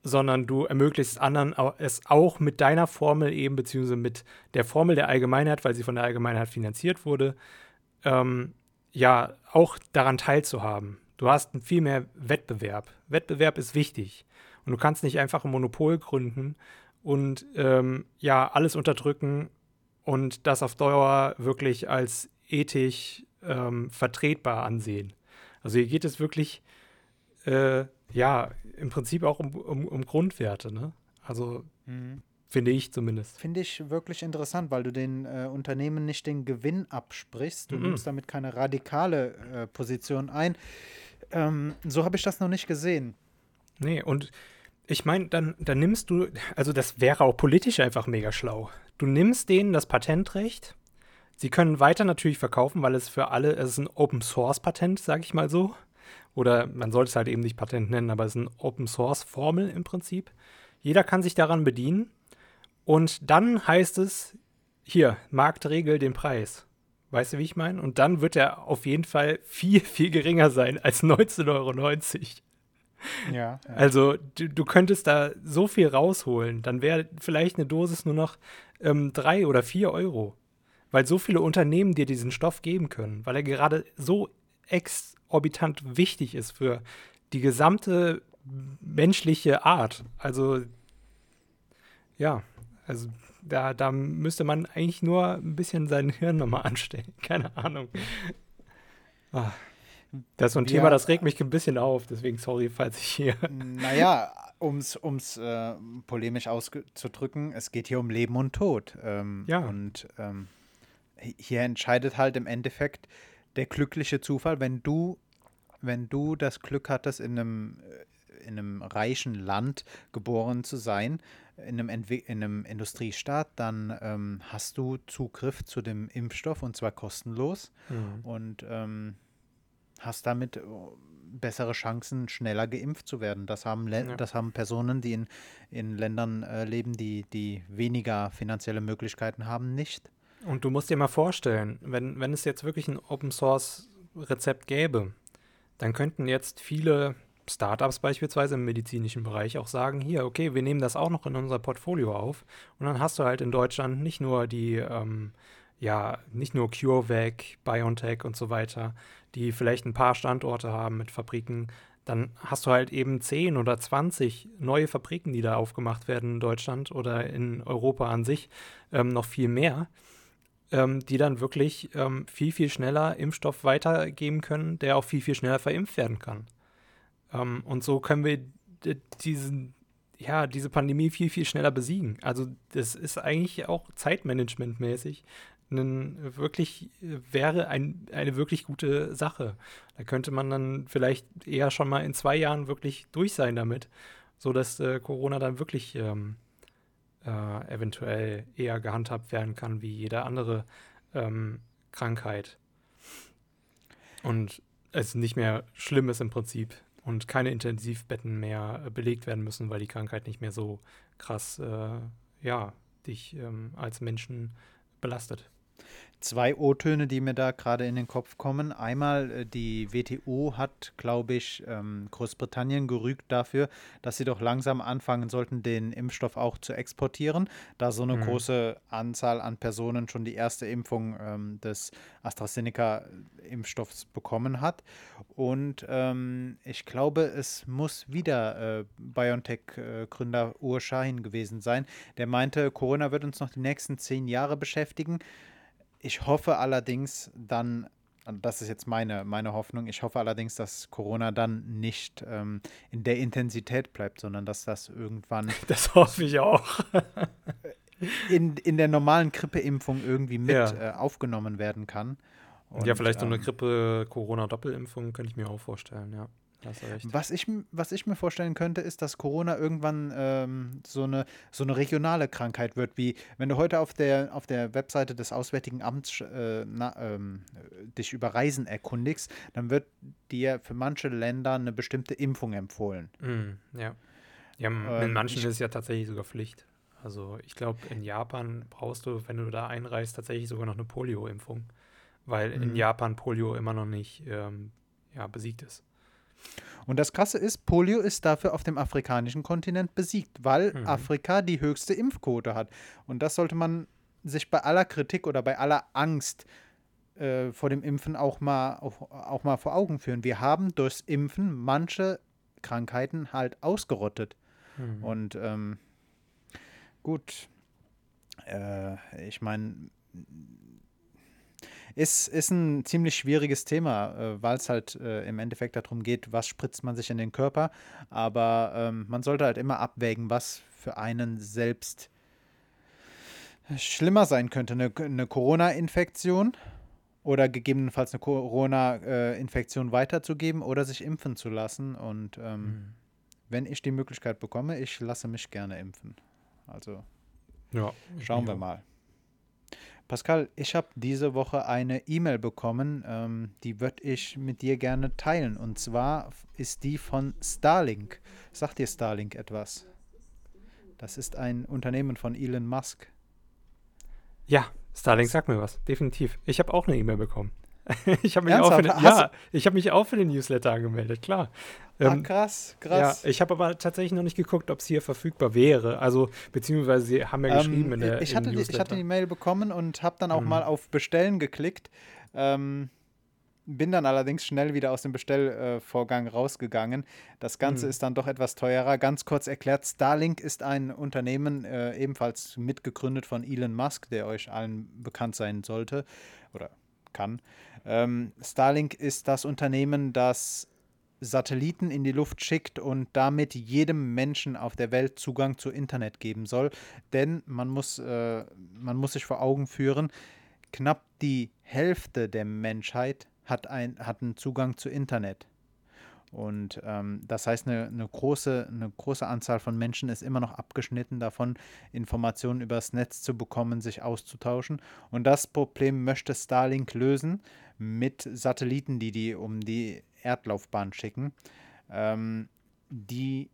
sondern du ermöglichst anderen es auch mit deiner Formel eben, beziehungsweise mit der Formel der Allgemeinheit, weil sie von der Allgemeinheit finanziert wurde, ähm, ja, auch daran teilzuhaben. Du hast viel mehr Wettbewerb. Wettbewerb ist wichtig. Und du kannst nicht einfach ein Monopol gründen und ähm, ja, alles unterdrücken und das auf Dauer wirklich als ethisch ähm, vertretbar ansehen. Also hier geht es wirklich, äh, ja, im Prinzip auch um, um, um Grundwerte, ne? Also mhm. finde ich zumindest. Finde ich wirklich interessant, weil du den äh, Unternehmen nicht den Gewinn absprichst. Du mhm. nimmst damit keine radikale äh, Position ein. Ähm, so habe ich das noch nicht gesehen. Nee, und ich meine, dann, dann nimmst du, also das wäre auch politisch einfach mega schlau. Du nimmst denen das Patentrecht Sie können weiter natürlich verkaufen, weil es für alle, es ist ein Open Source Patent, sage ich mal so. Oder man sollte es halt eben nicht Patent nennen, aber es ist eine Open Source Formel im Prinzip. Jeder kann sich daran bedienen. Und dann heißt es, hier, Markt regelt den Preis. Weißt du, wie ich meine? Und dann wird er auf jeden Fall viel, viel geringer sein als 19,90 Euro. Ja, ja. Also du, du, könntest da so viel rausholen. Dann wäre vielleicht eine Dosis nur noch ähm, drei oder vier Euro weil so viele Unternehmen dir diesen Stoff geben können, weil er gerade so exorbitant wichtig ist für die gesamte menschliche Art. Also ja, also da, da müsste man eigentlich nur ein bisschen sein Hirn nochmal anstellen. Keine Ahnung. Ah. Das ist so ein ja, Thema, das regt mich ein bisschen auf, deswegen sorry, falls ich hier. Naja, um es äh, polemisch auszudrücken, es geht hier um Leben und Tod. Ähm, ja. Und ähm, hier entscheidet halt im Endeffekt der glückliche Zufall, wenn du, wenn du das Glück hattest, in einem, äh, in einem reichen Land geboren zu sein, in einem, Entwi in einem Industriestaat, dann ähm, hast du Zugriff zu dem Impfstoff und zwar kostenlos mhm. und ähm, hast damit äh, bessere Chancen, schneller geimpft zu werden. Das haben, ja. das haben Personen, die in, in Ländern äh, leben, die, die weniger finanzielle Möglichkeiten haben, nicht. Und du musst dir mal vorstellen, wenn, wenn es jetzt wirklich ein Open Source Rezept gäbe, dann könnten jetzt viele Startups beispielsweise im medizinischen Bereich auch sagen, hier, okay, wir nehmen das auch noch in unser Portfolio auf. Und dann hast du halt in Deutschland nicht nur die, ähm, ja, nicht nur CureVac, BioNTech und so weiter, die vielleicht ein paar Standorte haben mit Fabriken, dann hast du halt eben 10 oder 20 neue Fabriken, die da aufgemacht werden in Deutschland oder in Europa an sich, ähm, noch viel mehr ähm, die dann wirklich ähm, viel, viel schneller Impfstoff weitergeben können, der auch viel, viel schneller verimpft werden kann. Ähm, und so können wir diesen, ja, diese Pandemie viel, viel schneller besiegen. Also das ist eigentlich auch zeitmanagementmäßig ein, wirklich, wäre ein, eine wirklich gute Sache. Da könnte man dann vielleicht eher schon mal in zwei Jahren wirklich durch sein damit, sodass äh, Corona dann wirklich ähm, äh, eventuell eher gehandhabt werden kann wie jede andere ähm, Krankheit. Und es nicht mehr schlimm ist im Prinzip und keine Intensivbetten mehr äh, belegt werden müssen, weil die Krankheit nicht mehr so krass, äh, ja, dich ähm, als Menschen belastet. Zwei O-Töne, die mir da gerade in den Kopf kommen. Einmal, äh, die WTO hat, glaube ich, ähm, Großbritannien gerügt dafür, dass sie doch langsam anfangen sollten, den Impfstoff auch zu exportieren, da so eine Mhm. große Anzahl an Personen schon die erste Impfung ähm, des AstraZeneca-Impfstoffs bekommen hat. Und ähm, ich glaube, es muss wieder äh, BioNTech-Gründer Ur Shahin gewesen sein, der meinte, Corona wird uns noch die nächsten zehn Jahre beschäftigen. Ich hoffe allerdings dann, das ist jetzt meine, meine Hoffnung, ich hoffe allerdings, dass Corona dann nicht ähm, in der Intensität bleibt, sondern dass das irgendwann Das hoffe ich auch. in, in der normalen Grippeimpfung irgendwie mit Ja. äh, aufgenommen werden kann. ja, Und, vielleicht so eine ähm, Grippe-Corona-Doppelimpfung könnte ich mir auch vorstellen, ja. Was ich, was ich mir vorstellen könnte, ist, dass Corona irgendwann ähm, so, eine, so eine regionale Krankheit wird, wie wenn du heute auf der, auf der Webseite des Auswärtigen Amts äh, na, ähm, äh, dich über Reisen erkundigst, dann wird dir für manche Länder eine bestimmte Impfung empfohlen. Mm, ja. Ja, m- Ähm, in manchen ich- ist es ja tatsächlich sogar Pflicht. Also ich glaube, in Japan brauchst du, wenn du da einreist, tatsächlich sogar noch eine Polio-Impfung. Weil in Mhm. Japan Polio immer noch nicht ähm, ja, besiegt ist. Und das Krasse ist, Polio ist dafür auf dem afrikanischen Kontinent besiegt, weil Mhm. Afrika die höchste Impfquote hat. Und das sollte man sich bei aller Kritik oder bei aller Angst äh, vor dem Impfen auch mal, auch, auch mal vor Augen führen. Wir haben durchs Impfen manche Krankheiten halt ausgerottet. Mhm. Und ähm, gut, äh, ich meine, ist, ist ein ziemlich schwieriges Thema, äh, weil es halt äh, im Endeffekt darum geht, was spritzt man sich in den Körper. Aber ähm, man sollte halt immer abwägen, was für einen selbst schlimmer sein könnte. Eine, eine Corona-Infektion oder gegebenenfalls eine Corona-Infektion weiterzugeben oder sich impfen zu lassen. Und ähm, Mhm. wenn ich die Möglichkeit bekomme, ich lasse mich gerne impfen. Also Ja, schauen wir mal. Pascal, ich habe diese Woche eine E-Mail bekommen, ähm, die würde ich mit dir gerne teilen. Und zwar ist die von Starlink. Sagt dir Starlink etwas? Das ist ein Unternehmen von Elon Musk. Ja, Starlink sagt mir was, definitiv. Ich habe auch eine E-Mail bekommen. ich habe mich, auch Ernsthaft? für den- Hast ja, ich hab mich auch für den Newsletter angemeldet, klar. Ah, Ähm, krass, krass. Ja, ich habe aber tatsächlich noch nicht geguckt, ob es hier verfügbar wäre. Also, beziehungsweise sie haben ja geschrieben in der Ähm, ich, hatte die, ich hatte die Mail bekommen und habe dann auch Mhm. mal auf Bestellen geklickt. Ähm, bin dann allerdings schnell wieder aus dem Bestellvorgang rausgegangen. Das Ganze Mhm. ist dann doch etwas teurer. Ganz kurz erklärt, Starlink ist ein Unternehmen, äh, ebenfalls mitgegründet von Elon Musk, der euch allen bekannt sein sollte oder kann. Ähm, Starlink ist das Unternehmen, das Satelliten in die Luft schickt und damit jedem Menschen auf der Welt Zugang zu Internet geben soll. Denn man muss, äh, man muss sich vor Augen führen, knapp die Hälfte der Menschheit hat, ein, hat einen Zugang zu Internet. Und ähm, das heißt, eine, eine, große, eine große Anzahl von Menschen ist immer noch abgeschnitten davon, Informationen übers Netz zu bekommen, sich auszutauschen. Und das Problem möchte Starlink lösen mit Satelliten, die die um die Erdlaufbahn schicken. Ähm, die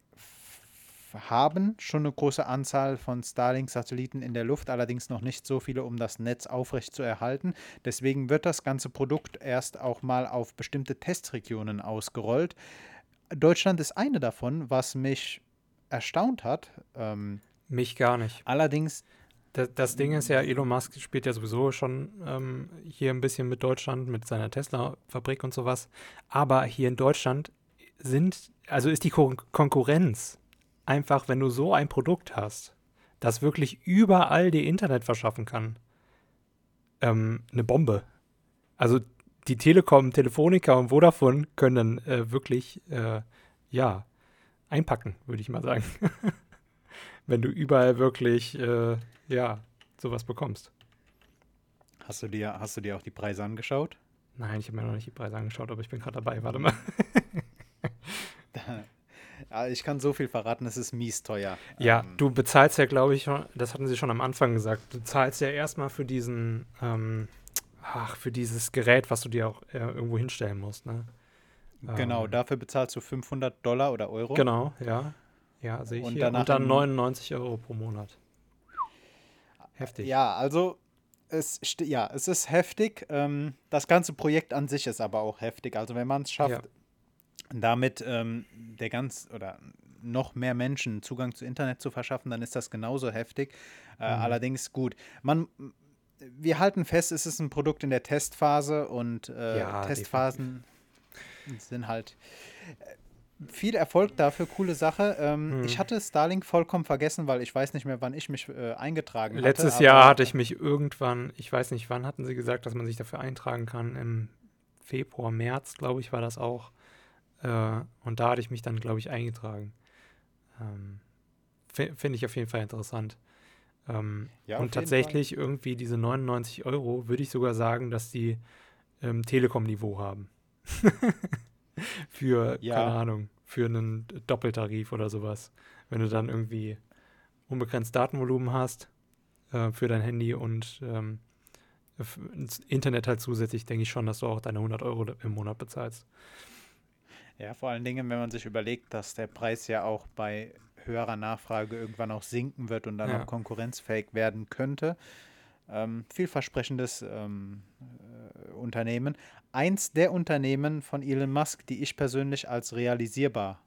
haben schon eine große Anzahl von Starlink-Satelliten in der Luft, allerdings noch nicht so viele, um das Netz aufrecht zu erhalten. Deswegen wird das ganze Produkt erst auch mal auf bestimmte Testregionen ausgerollt. Deutschland ist eine davon, was mich erstaunt hat. Ähm, Mich gar nicht. allerdings, Das, das Ding ist ja, Elon Musk spielt ja sowieso schon ähm, hier ein bisschen mit Deutschland, mit seiner Tesla-Fabrik und sowas. Aber hier in Deutschland sind, also ist die Kon Konkurrenz einfach, wenn du so ein Produkt hast, das wirklich überall dir Internet verschaffen kann, ähm, eine Bombe. Also die Telekom, Telefonica und Vodafone können dann äh, wirklich, äh, ja, einpacken, würde ich mal sagen. wenn du überall wirklich, äh, ja, sowas bekommst. hast du dir, hast du dir auch die Preise angeschaut? Nein, ich habe mir noch nicht die Preise angeschaut, aber ich bin gerade dabei. Warte mal. Ja, ich kann so viel verraten, es ist mies teuer. Ja, Ähm, du bezahlst ja, glaube ich, das hatten sie schon am Anfang gesagt, du zahlst ja erstmal für diesen, ähm, ach, für dieses Gerät, was du dir auch äh, irgendwo hinstellen musst, ne? Genau, Ähm, dafür bezahlst du 500 Dollar oder Euro. Genau, ja. Ja, sehe ich Und hier. danach Und dann im- 99 Euro pro Monat. Heftig. Ja, also es, ja, es ist heftig. Ähm, das ganze Projekt an sich ist aber auch heftig. Also wenn man es schafft, ja. damit ähm, der ganz oder noch mehr Menschen Zugang zu Internet zu verschaffen, dann ist das genauso heftig. Äh, mhm. Allerdings gut. Man, wir halten fest, es ist ein Produkt in der Testphase und äh, ja, Testphasen definitiv. sind halt äh, viel Erfolg dafür, coole Sache. Ähm, hm. Ich hatte Starlink vollkommen vergessen, weil ich weiß nicht mehr, wann ich mich äh, eingetragen habe. Letztes hatte, Jahr hatte ich mich irgendwann, ich weiß nicht, wann hatten sie gesagt, dass man sich dafür eintragen kann. Im Februar, März, glaube ich, war das auch. Äh, und da hatte ich mich dann, glaube ich, eingetragen. Ähm, Finde ich auf jeden Fall interessant. Ähm, ja, und tatsächlich irgendwie diese 99 Euro würde ich sogar sagen, dass die ähm, Telekom-Niveau haben. für, ja. keine Ahnung, für einen Doppeltarif oder sowas. Wenn du dann irgendwie unbegrenzt Datenvolumen hast äh, für dein Handy und ähm, Internet halt zusätzlich, denke ich schon, dass du auch deine 100 Euro im Monat bezahlst. Ja, vor allen Dingen, wenn man sich überlegt, dass der Preis ja auch bei höherer Nachfrage irgendwann auch sinken wird und dann ja. auch konkurrenzfähig werden könnte. Ähm, vielversprechendes ähm, äh, Unternehmen. Eins der Unternehmen von Elon Musk, die ich persönlich als realisierbar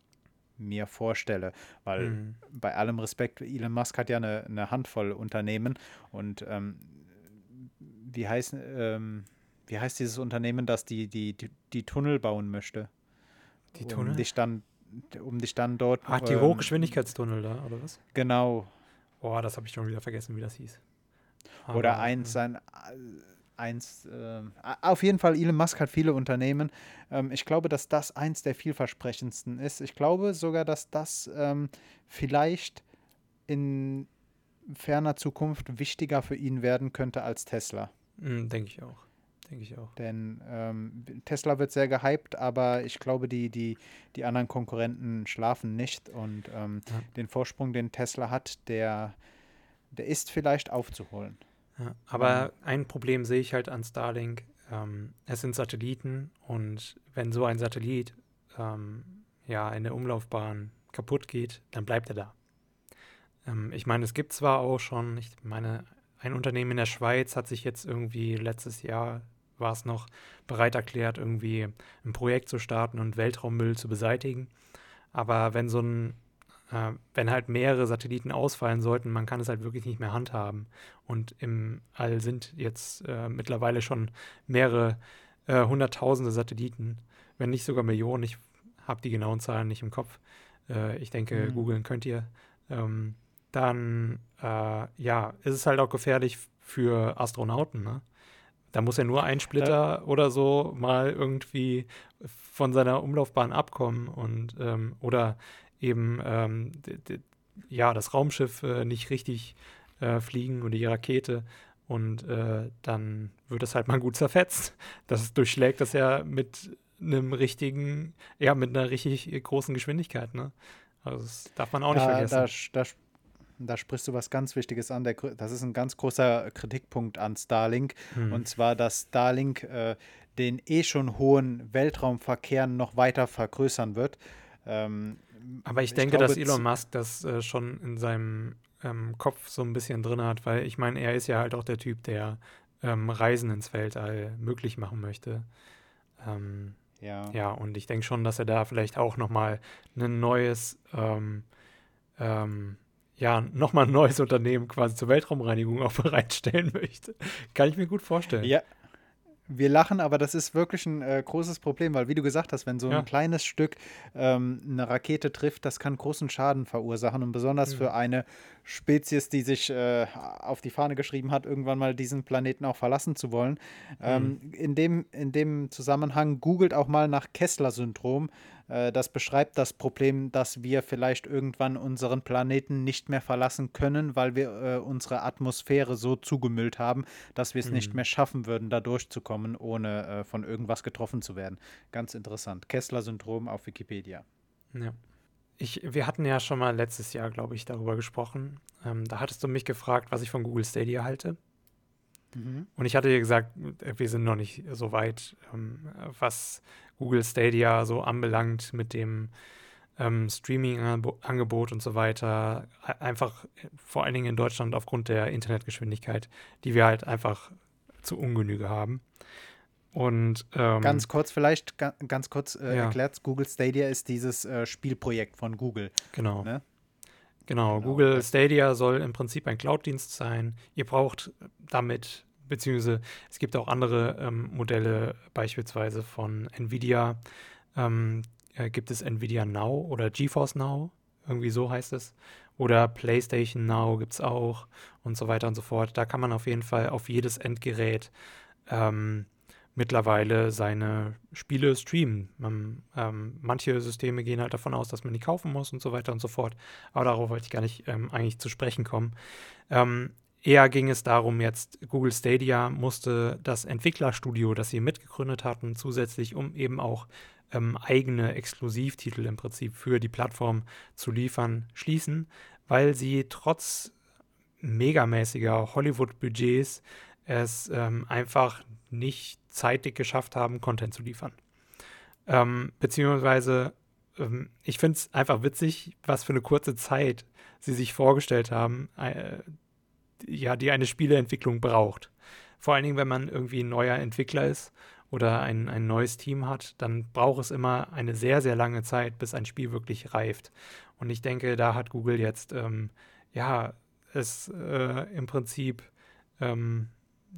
mir vorstelle, weil mhm. bei allem Respekt, Elon Musk hat ja eine, eine Handvoll Unternehmen und ähm, wie, heißt, ähm, wie heißt dieses Unternehmen, das die, die, die, die Tunnel bauen möchte? Die Tunnel? Um dich dann um dich dann dort. Ach, die ähm, Hochgeschwindigkeitstunnel da, oder was? Genau. Boah, das habe ich schon wieder vergessen, wie das hieß. Aber, oder eins, sein, eins, äh, auf jeden Fall, Elon Musk hat viele Unternehmen. Ähm, ich glaube, dass das eins der vielversprechendsten ist. Ich glaube sogar, dass das ähm, vielleicht in ferner Zukunft wichtiger für ihn werden könnte als Tesla. Mm, Denke ich auch. Denke ich auch. Denn ähm, Tesla wird sehr gehypt, aber ich glaube, die, die, die anderen Konkurrenten schlafen nicht. Und ähm, ja. den Vorsprung, den Tesla hat, der, der ist vielleicht aufzuholen. Ja, aber ein Problem sehe ich halt an Starlink. Ähm, es sind Satelliten und wenn so ein Satellit ähm, ja in der Umlaufbahn kaputt geht, dann bleibt er da. Ähm, ich meine, es gibt zwar auch schon, ich meine, ein Unternehmen in der Schweiz hat sich jetzt irgendwie letztes Jahr war es noch bereit erklärt, irgendwie ein Projekt zu starten und Weltraummüll zu beseitigen. Aber wenn so ein, äh, wenn halt mehrere Satelliten ausfallen sollten, man kann es halt wirklich nicht mehr handhaben. Und im All sind jetzt äh, mittlerweile schon mehrere äh, hunderttausende Satelliten, wenn nicht sogar Millionen. Ich habe die genauen Zahlen nicht im Kopf. Äh, ich denke, mhm. googeln könnt ihr. Ähm, dann äh, ja, ist es halt auch gefährlich für Astronauten. Ne? Da muss er nur ein Splitter ja. oder so mal irgendwie von seiner Umlaufbahn abkommen und ähm, oder eben ähm, ja das Raumschiff äh, nicht richtig äh, fliegen oder die Rakete und äh, dann wird es halt mal gut zerfetzt. Das durchschlägt das ja mit einem richtigen, ja, mit einer richtig großen Geschwindigkeit, ne? Also das darf man auch nicht ja, vergessen. Da, da, da sprichst du was ganz Wichtiges an. Der, das ist ein ganz großer Kritikpunkt an Starlink. Hm. Und zwar, dass Starlink äh, den eh schon hohen Weltraumverkehr noch weiter vergrößern wird. Ähm, Aber ich, ich denke, glaube, dass Elon Musk das äh, schon in seinem ähm, Kopf so ein bisschen drin hat, weil ich meine, er ist ja halt auch der Typ, der ähm, Reisen ins Weltall möglich machen möchte. Ähm, ja. ja, und ich denke schon, dass er da vielleicht auch nochmal ein neues ähm, ähm, ja, nochmal ein neues Unternehmen quasi zur Weltraumreinigung auch bereitstellen möchte. Kann ich mir gut vorstellen. Ja, wir lachen, aber das ist wirklich ein äh, großes Problem, weil wie du gesagt hast, wenn so ja. ein kleines Stück ähm, eine Rakete trifft, das kann großen Schaden verursachen und besonders mhm. für eine Spezies, die sich äh, auf die Fahne geschrieben hat, irgendwann mal diesen Planeten auch verlassen zu wollen. Ähm, mhm. in, dem, in dem Zusammenhang googelt auch mal nach Kessler-Syndrom. Äh, das beschreibt das Problem, dass wir vielleicht irgendwann unseren Planeten nicht mehr verlassen können, weil wir äh, unsere Atmosphäre so zugemüllt haben, dass wir es mhm. nicht mehr schaffen würden, da durchzukommen, ohne äh, von irgendwas getroffen zu werden. Ganz interessant. Kessler-Syndrom auf Wikipedia. Ja. Ich, wir hatten ja schon mal letztes Jahr, glaube ich, darüber gesprochen. Ähm, da hattest du mich gefragt, was ich von Google Stadia halte. Mhm. Und ich hatte dir gesagt, wir sind noch nicht so weit, ähm, was Google Stadia so anbelangt mit dem ähm, Streaming-Angebot und so weiter. Einfach vor allen Dingen in Deutschland aufgrund der Internetgeschwindigkeit, die wir halt einfach zu Ungenüge haben. Und ähm, ganz kurz vielleicht, ga, ganz kurz äh, ja. erklärt, Google Stadia ist dieses äh, Spielprojekt von Google. Genau. Ne? Genau, genau, Google Stadia soll im Prinzip ein Cloud-Dienst sein. Ihr braucht damit, beziehungsweise es gibt auch andere ähm, Modelle, beispielsweise von Nvidia. Ähm, äh, gibt es Nvidia Now oder GeForce Now, irgendwie so heißt es. Oder PlayStation Now gibt es auch und so weiter und so fort. Da kann man auf jeden Fall auf jedes Endgerät ähm, mittlerweile seine Spiele streamen. Man, ähm, manche Systeme gehen halt davon aus, dass man die kaufen muss und so weiter und so fort. Aber darauf wollte ich gar nicht ähm, eigentlich zu sprechen kommen. Ähm, eher ging es darum, jetzt Google Stadia musste das Entwicklerstudio, das sie mitgegründet hatten, zusätzlich, um eben auch ähm, eigene Exklusivtitel im Prinzip für die Plattform zu liefern, schließen, weil sie trotz megamäßiger Hollywood-Budgets es ähm, einfach nicht zeitig geschafft haben, Content zu liefern. Ähm, beziehungsweise, ähm, ich finde es einfach witzig, was für eine kurze Zeit sie sich vorgestellt haben, äh, ja, die eine Spieleentwicklung braucht. Vor allen Dingen, wenn man irgendwie ein neuer Entwickler ist oder ein, ein neues Team hat, dann braucht es immer eine sehr, sehr lange Zeit, bis ein Spiel wirklich reift. Und ich denke, da hat Google jetzt, ähm, ja, es äh, im Prinzip ähm,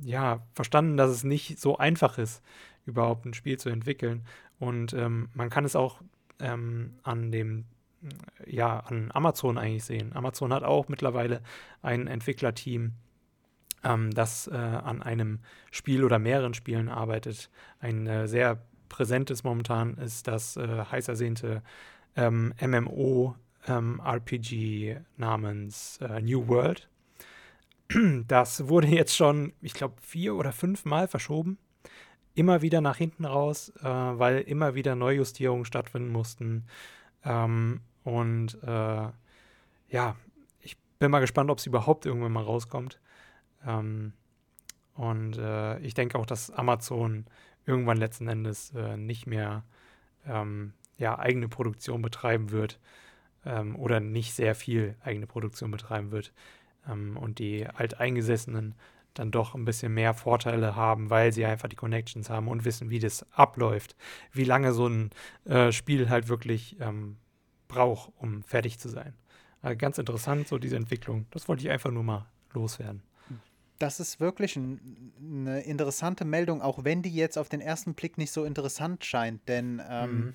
ja, verstanden, dass es nicht so einfach ist, überhaupt ein Spiel zu entwickeln. Und ähm, man kann es auch ähm, an dem, ja, an Amazon eigentlich sehen. Amazon hat auch mittlerweile ein Entwicklerteam, ähm, das äh, an einem Spiel oder mehreren Spielen arbeitet. Ein äh, sehr präsentes momentan ist das äh, heiß ersehnte ähm, MMO ähm, RPG namens äh, New World. Das wurde jetzt schon, ich glaube, vier oder fünf Mal verschoben. Immer wieder nach hinten raus, äh, weil immer wieder Neujustierungen stattfinden mussten. Ähm, und äh, ja, ich bin mal gespannt, ob es überhaupt irgendwann mal rauskommt. Ähm, und äh, ich denke auch, dass Amazon irgendwann letzten Endes äh, nicht mehr ähm, ja, eigene Produktion betreiben wird ähm, oder nicht sehr viel eigene Produktion betreiben wird ähm, und die Alteingesessenen dann doch ein bisschen mehr Vorteile haben, weil sie einfach die Connections haben und wissen, wie das abläuft, wie lange so ein äh, Spiel halt wirklich ähm, braucht, um fertig zu sein. Also ganz interessant, so diese Entwicklung. Das wollte ich einfach nur mal loswerden. Das ist wirklich ein, eine interessante Meldung, auch wenn die jetzt auf den ersten Blick nicht so interessant scheint, denn ähm, mhm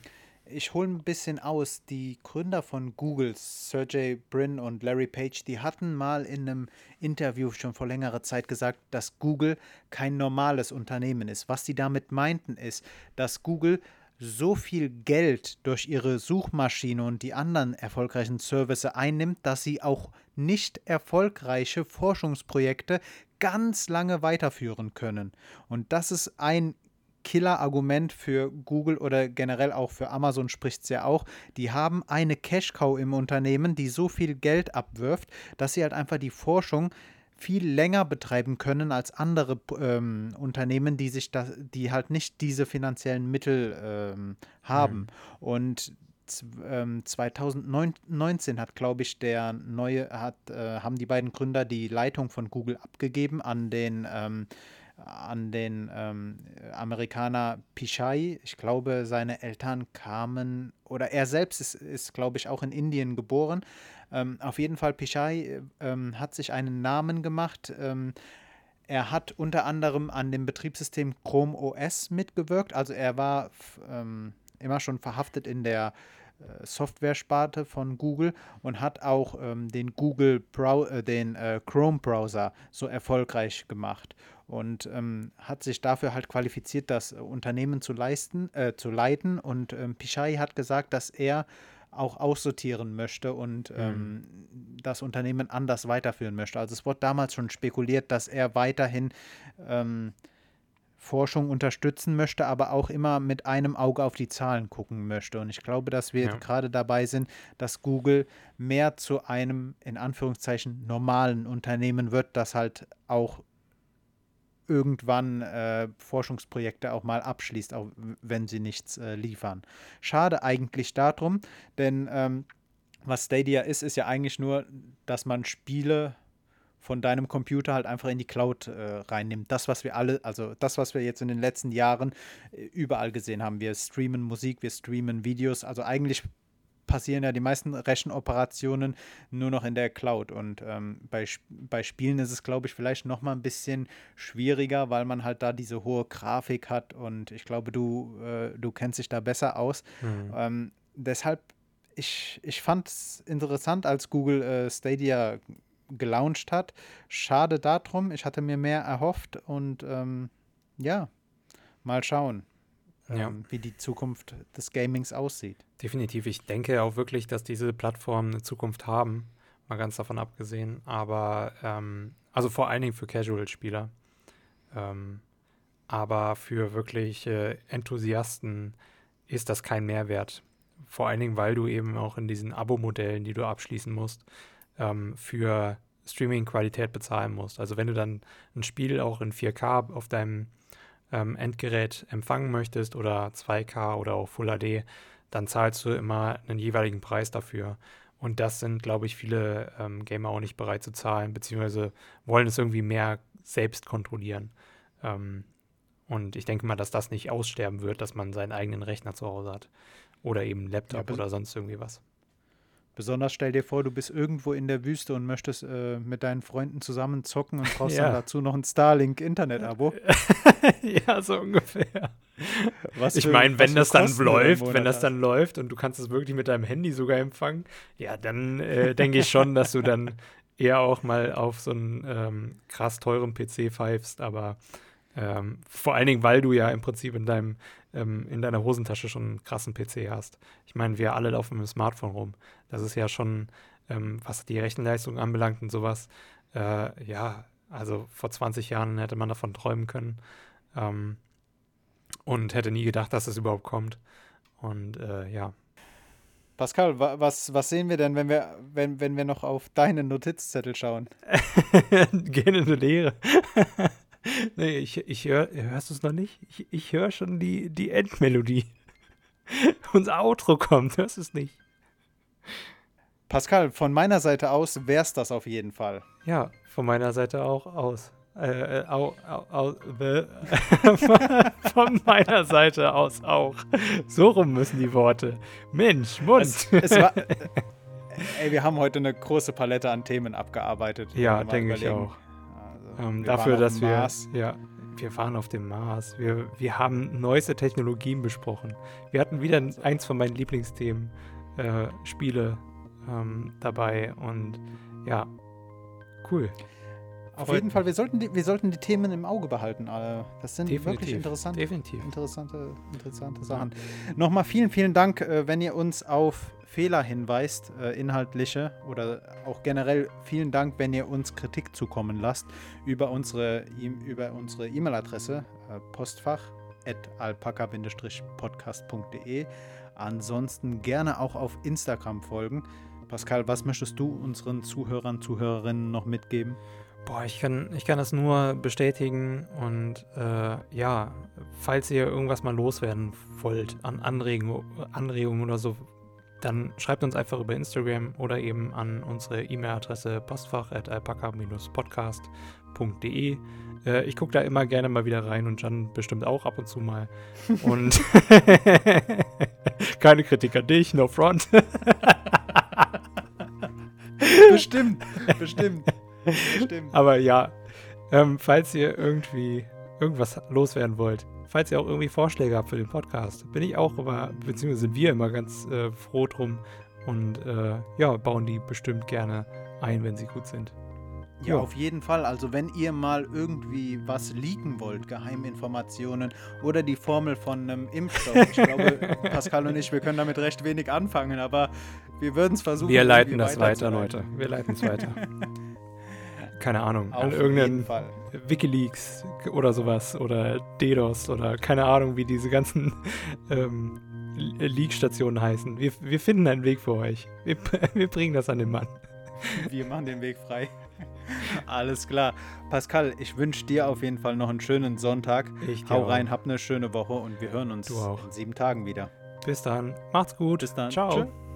ich hole ein bisschen aus. Die Gründer von Google, Sergey Brin und Larry Page, die hatten mal in einem Interview schon vor längerer Zeit gesagt, dass Google kein normales Unternehmen ist. Was sie damit meinten, ist, dass Google so viel Geld durch ihre Suchmaschine und die anderen erfolgreichen Services einnimmt, dass sie auch nicht erfolgreiche Forschungsprojekte ganz lange weiterführen können. Und das ist ein Killer-Argument für Google oder generell auch für Amazon spricht es ja auch. Die haben eine Cash-Cow im Unternehmen, die so viel Geld abwirft, dass sie halt einfach die Forschung viel länger betreiben können als andere ähm, Unternehmen, die sich das, die halt nicht diese finanziellen Mittel ähm, haben. Mhm. Und 2019 ähm, hat, glaube ich, der neue, hat, äh, haben die beiden Gründer die Leitung von Google abgegeben an den ähm, an den ähm, Amerikaner Pichai. Ich glaube, seine Eltern kamen, oder er selbst ist, ist glaube ich, auch in Indien geboren. Ähm, auf jeden Fall, Pichai ähm, hat sich einen Namen gemacht. Ähm, er hat unter anderem an dem Betriebssystem Chrome OS mitgewirkt. Also er war ähm, immer schon verhaftet in der äh, Software-Sparte von Google und hat auch ähm, den Google Brow äh, den äh, Chrome Browser so erfolgreich gemacht und ähm, hat sich dafür halt qualifiziert, das Unternehmen zu leisten, äh, zu leiten. Und ähm, Pichai hat gesagt, dass er auch aussortieren möchte und mhm. ähm, das Unternehmen anders weiterführen möchte. Also es wurde damals schon spekuliert, dass er weiterhin ähm, Forschung unterstützen möchte, aber auch immer mit einem Auge auf die Zahlen gucken möchte. Und ich glaube, dass wir ja. gerade dabei sind, dass Google mehr zu einem in Anführungszeichen normalen Unternehmen wird, das halt auch irgendwann äh, Forschungsprojekte auch mal abschließt, auch wenn sie nichts äh, liefern. Schade eigentlich darum, denn ähm, was Stadia ist, ist ja eigentlich nur, dass man Spiele von deinem Computer halt einfach in die Cloud äh, reinnimmt. Das, was wir alle, also das, was wir jetzt in den letzten Jahren äh, überall gesehen haben. Wir streamen Musik, wir streamen Videos. Also eigentlich passieren ja die meisten Rechenoperationen nur noch in der Cloud. Und ähm, bei, bei Spielen ist es, glaube ich, vielleicht noch mal ein bisschen schwieriger, weil man halt da diese hohe Grafik hat. Und ich glaube, du, äh, du kennst dich da besser aus. Mhm. Ähm, deshalb, ich, ich fand es interessant, als Google äh, Stadia gelauncht hat. Schade darum, ich hatte mir mehr erhofft und ähm, ja, mal schauen, ja. ähm, wie die Zukunft des Gamings aussieht. Definitiv. Ich denke auch wirklich, dass diese Plattformen eine Zukunft haben, mal ganz davon abgesehen. Aber ähm, also vor allen Dingen für Casual-Spieler. Ähm, aber für wirklich äh, Enthusiasten ist das kein Mehrwert. Vor allen Dingen, weil du eben auch in diesen Abo-Modellen, die du abschließen musst, ähm, für Streaming-Qualität bezahlen musst. Also wenn du dann ein Spiel auch in 4K auf deinem ähm, Endgerät empfangen möchtest oder 2K oder auch Full HD, dann zahlst du immer einen jeweiligen Preis dafür. Und das sind, glaube ich, viele ähm, Gamer auch nicht bereit zu zahlen, beziehungsweise wollen es irgendwie mehr selbst kontrollieren. Ähm, und ich denke mal, dass das nicht aussterben wird, dass man seinen eigenen Rechner zu Hause hat. Oder eben Laptop ja, oder sonst irgendwie was. Besonders stell dir vor, du bist irgendwo in der Wüste und möchtest äh, mit deinen Freunden zusammen zocken und brauchst ja. dann dazu noch ein Starlink-Internet-Abo. ja, so ungefähr. Was ich meine, wenn das dann läuft, wenn das dann läuft und du kannst es wirklich mit deinem Handy sogar empfangen, ja, dann äh, denke ich schon, dass du dann eher auch mal auf so einen ähm, krass teuren PC pfeifst, aber ähm, vor allen Dingen, weil du ja im Prinzip in deinem ähm, in deiner Hosentasche schon einen krassen PC hast. Ich meine, wir alle laufen mit dem Smartphone rum. Das ist ja schon, ähm, was die Rechenleistung anbelangt und sowas, äh, ja, also vor 20 Jahren hätte man davon träumen können ähm, und hätte nie gedacht, dass es überhaupt kommt. Und äh, ja. Pascal, was, was sehen wir denn, wenn wir, wenn, wenn wir noch auf deinen Notizzettel schauen? Gehen in die Leere. nee, ich, ich höre, hörst du es noch nicht? Ich, ich höre schon die, die Endmelodie. Unser Outro kommt, hörst du es nicht? Pascal, von meiner Seite aus wäre es das auf jeden Fall. Ja, von meiner Seite auch aus. Äh, äh au, au, au, von meiner Seite aus auch. So rum müssen die Worte. Mensch, Mund. Es, es war, ey, wir haben heute eine große Palette an Themen abgearbeitet. Ja, denke ich auch. Ähm, dafür, dass wir, Mars. ja, wir waren auf dem Mars. Wir, wir haben neueste Technologien besprochen. Wir hatten wieder eins von meinen Lieblingsthemen, äh, Spiele ähm, dabei und ja, cool. Auf Freut jeden Fall, wir sollten, die, wir sollten die Themen im Auge behalten. Das sind Definitiv. wirklich interessant, Definitiv. interessante, interessante Sachen. Nochmal vielen, vielen Dank, äh, wenn ihr uns auf Fehler hinweist, äh, inhaltliche oder auch generell vielen Dank, wenn ihr uns Kritik zukommen lasst über unsere e über unsere E-Mail-Adresse äh, postfach alpaka-podcast.de. Ansonsten gerne auch auf Instagram folgen. Pascal, was möchtest du unseren Zuhörern, Zuhörerinnen noch mitgeben? Boah, ich kann, ich kann das nur bestätigen und äh, ja, falls ihr irgendwas mal loswerden wollt an Anregungen, Anregungen oder so, dann schreibt uns einfach über Instagram oder eben an unsere E-Mail-Adresse postfach.alpaka-podcast.de. Äh, ich gucke da immer gerne mal wieder rein und Jan bestimmt auch ab und zu mal. Und keine Kritik an dich, no front. bestimmt, bestimmt, bestimmt. Aber ja, ähm, falls ihr irgendwie irgendwas loswerden wollt, falls ihr auch irgendwie Vorschläge habt für den Podcast, bin ich auch immer, beziehungsweise sind wir immer ganz äh, froh drum und äh, ja, bauen die bestimmt gerne ein, wenn sie gut sind. Ja, auf jeden Fall. Also wenn ihr mal irgendwie was leaken wollt, Geheiminformationen oder die Formel von einem Impfstoff. Ich glaube, Pascal und ich, wir können damit recht wenig anfangen, aber wir würden es versuchen. Wir leiten das weiter, Leute. Wir leiten es weiter. Keine Ahnung. Auf an irgendeinen Wikileaks oder sowas oder DDoS oder keine Ahnung, wie diese ganzen ähm, Leak-Stationen heißen. Wir, wir finden einen Weg für euch. Wir, wir bringen das an den Mann. Wir machen den Weg frei. Alles klar. Pascal, ich wünsche dir auf jeden Fall noch einen schönen Sonntag. Ich Hau rein, hab eine schöne Woche und wir hören uns in sieben Tagen wieder. Bis dann. Macht's gut. Bis dann. Ciao. Tschö.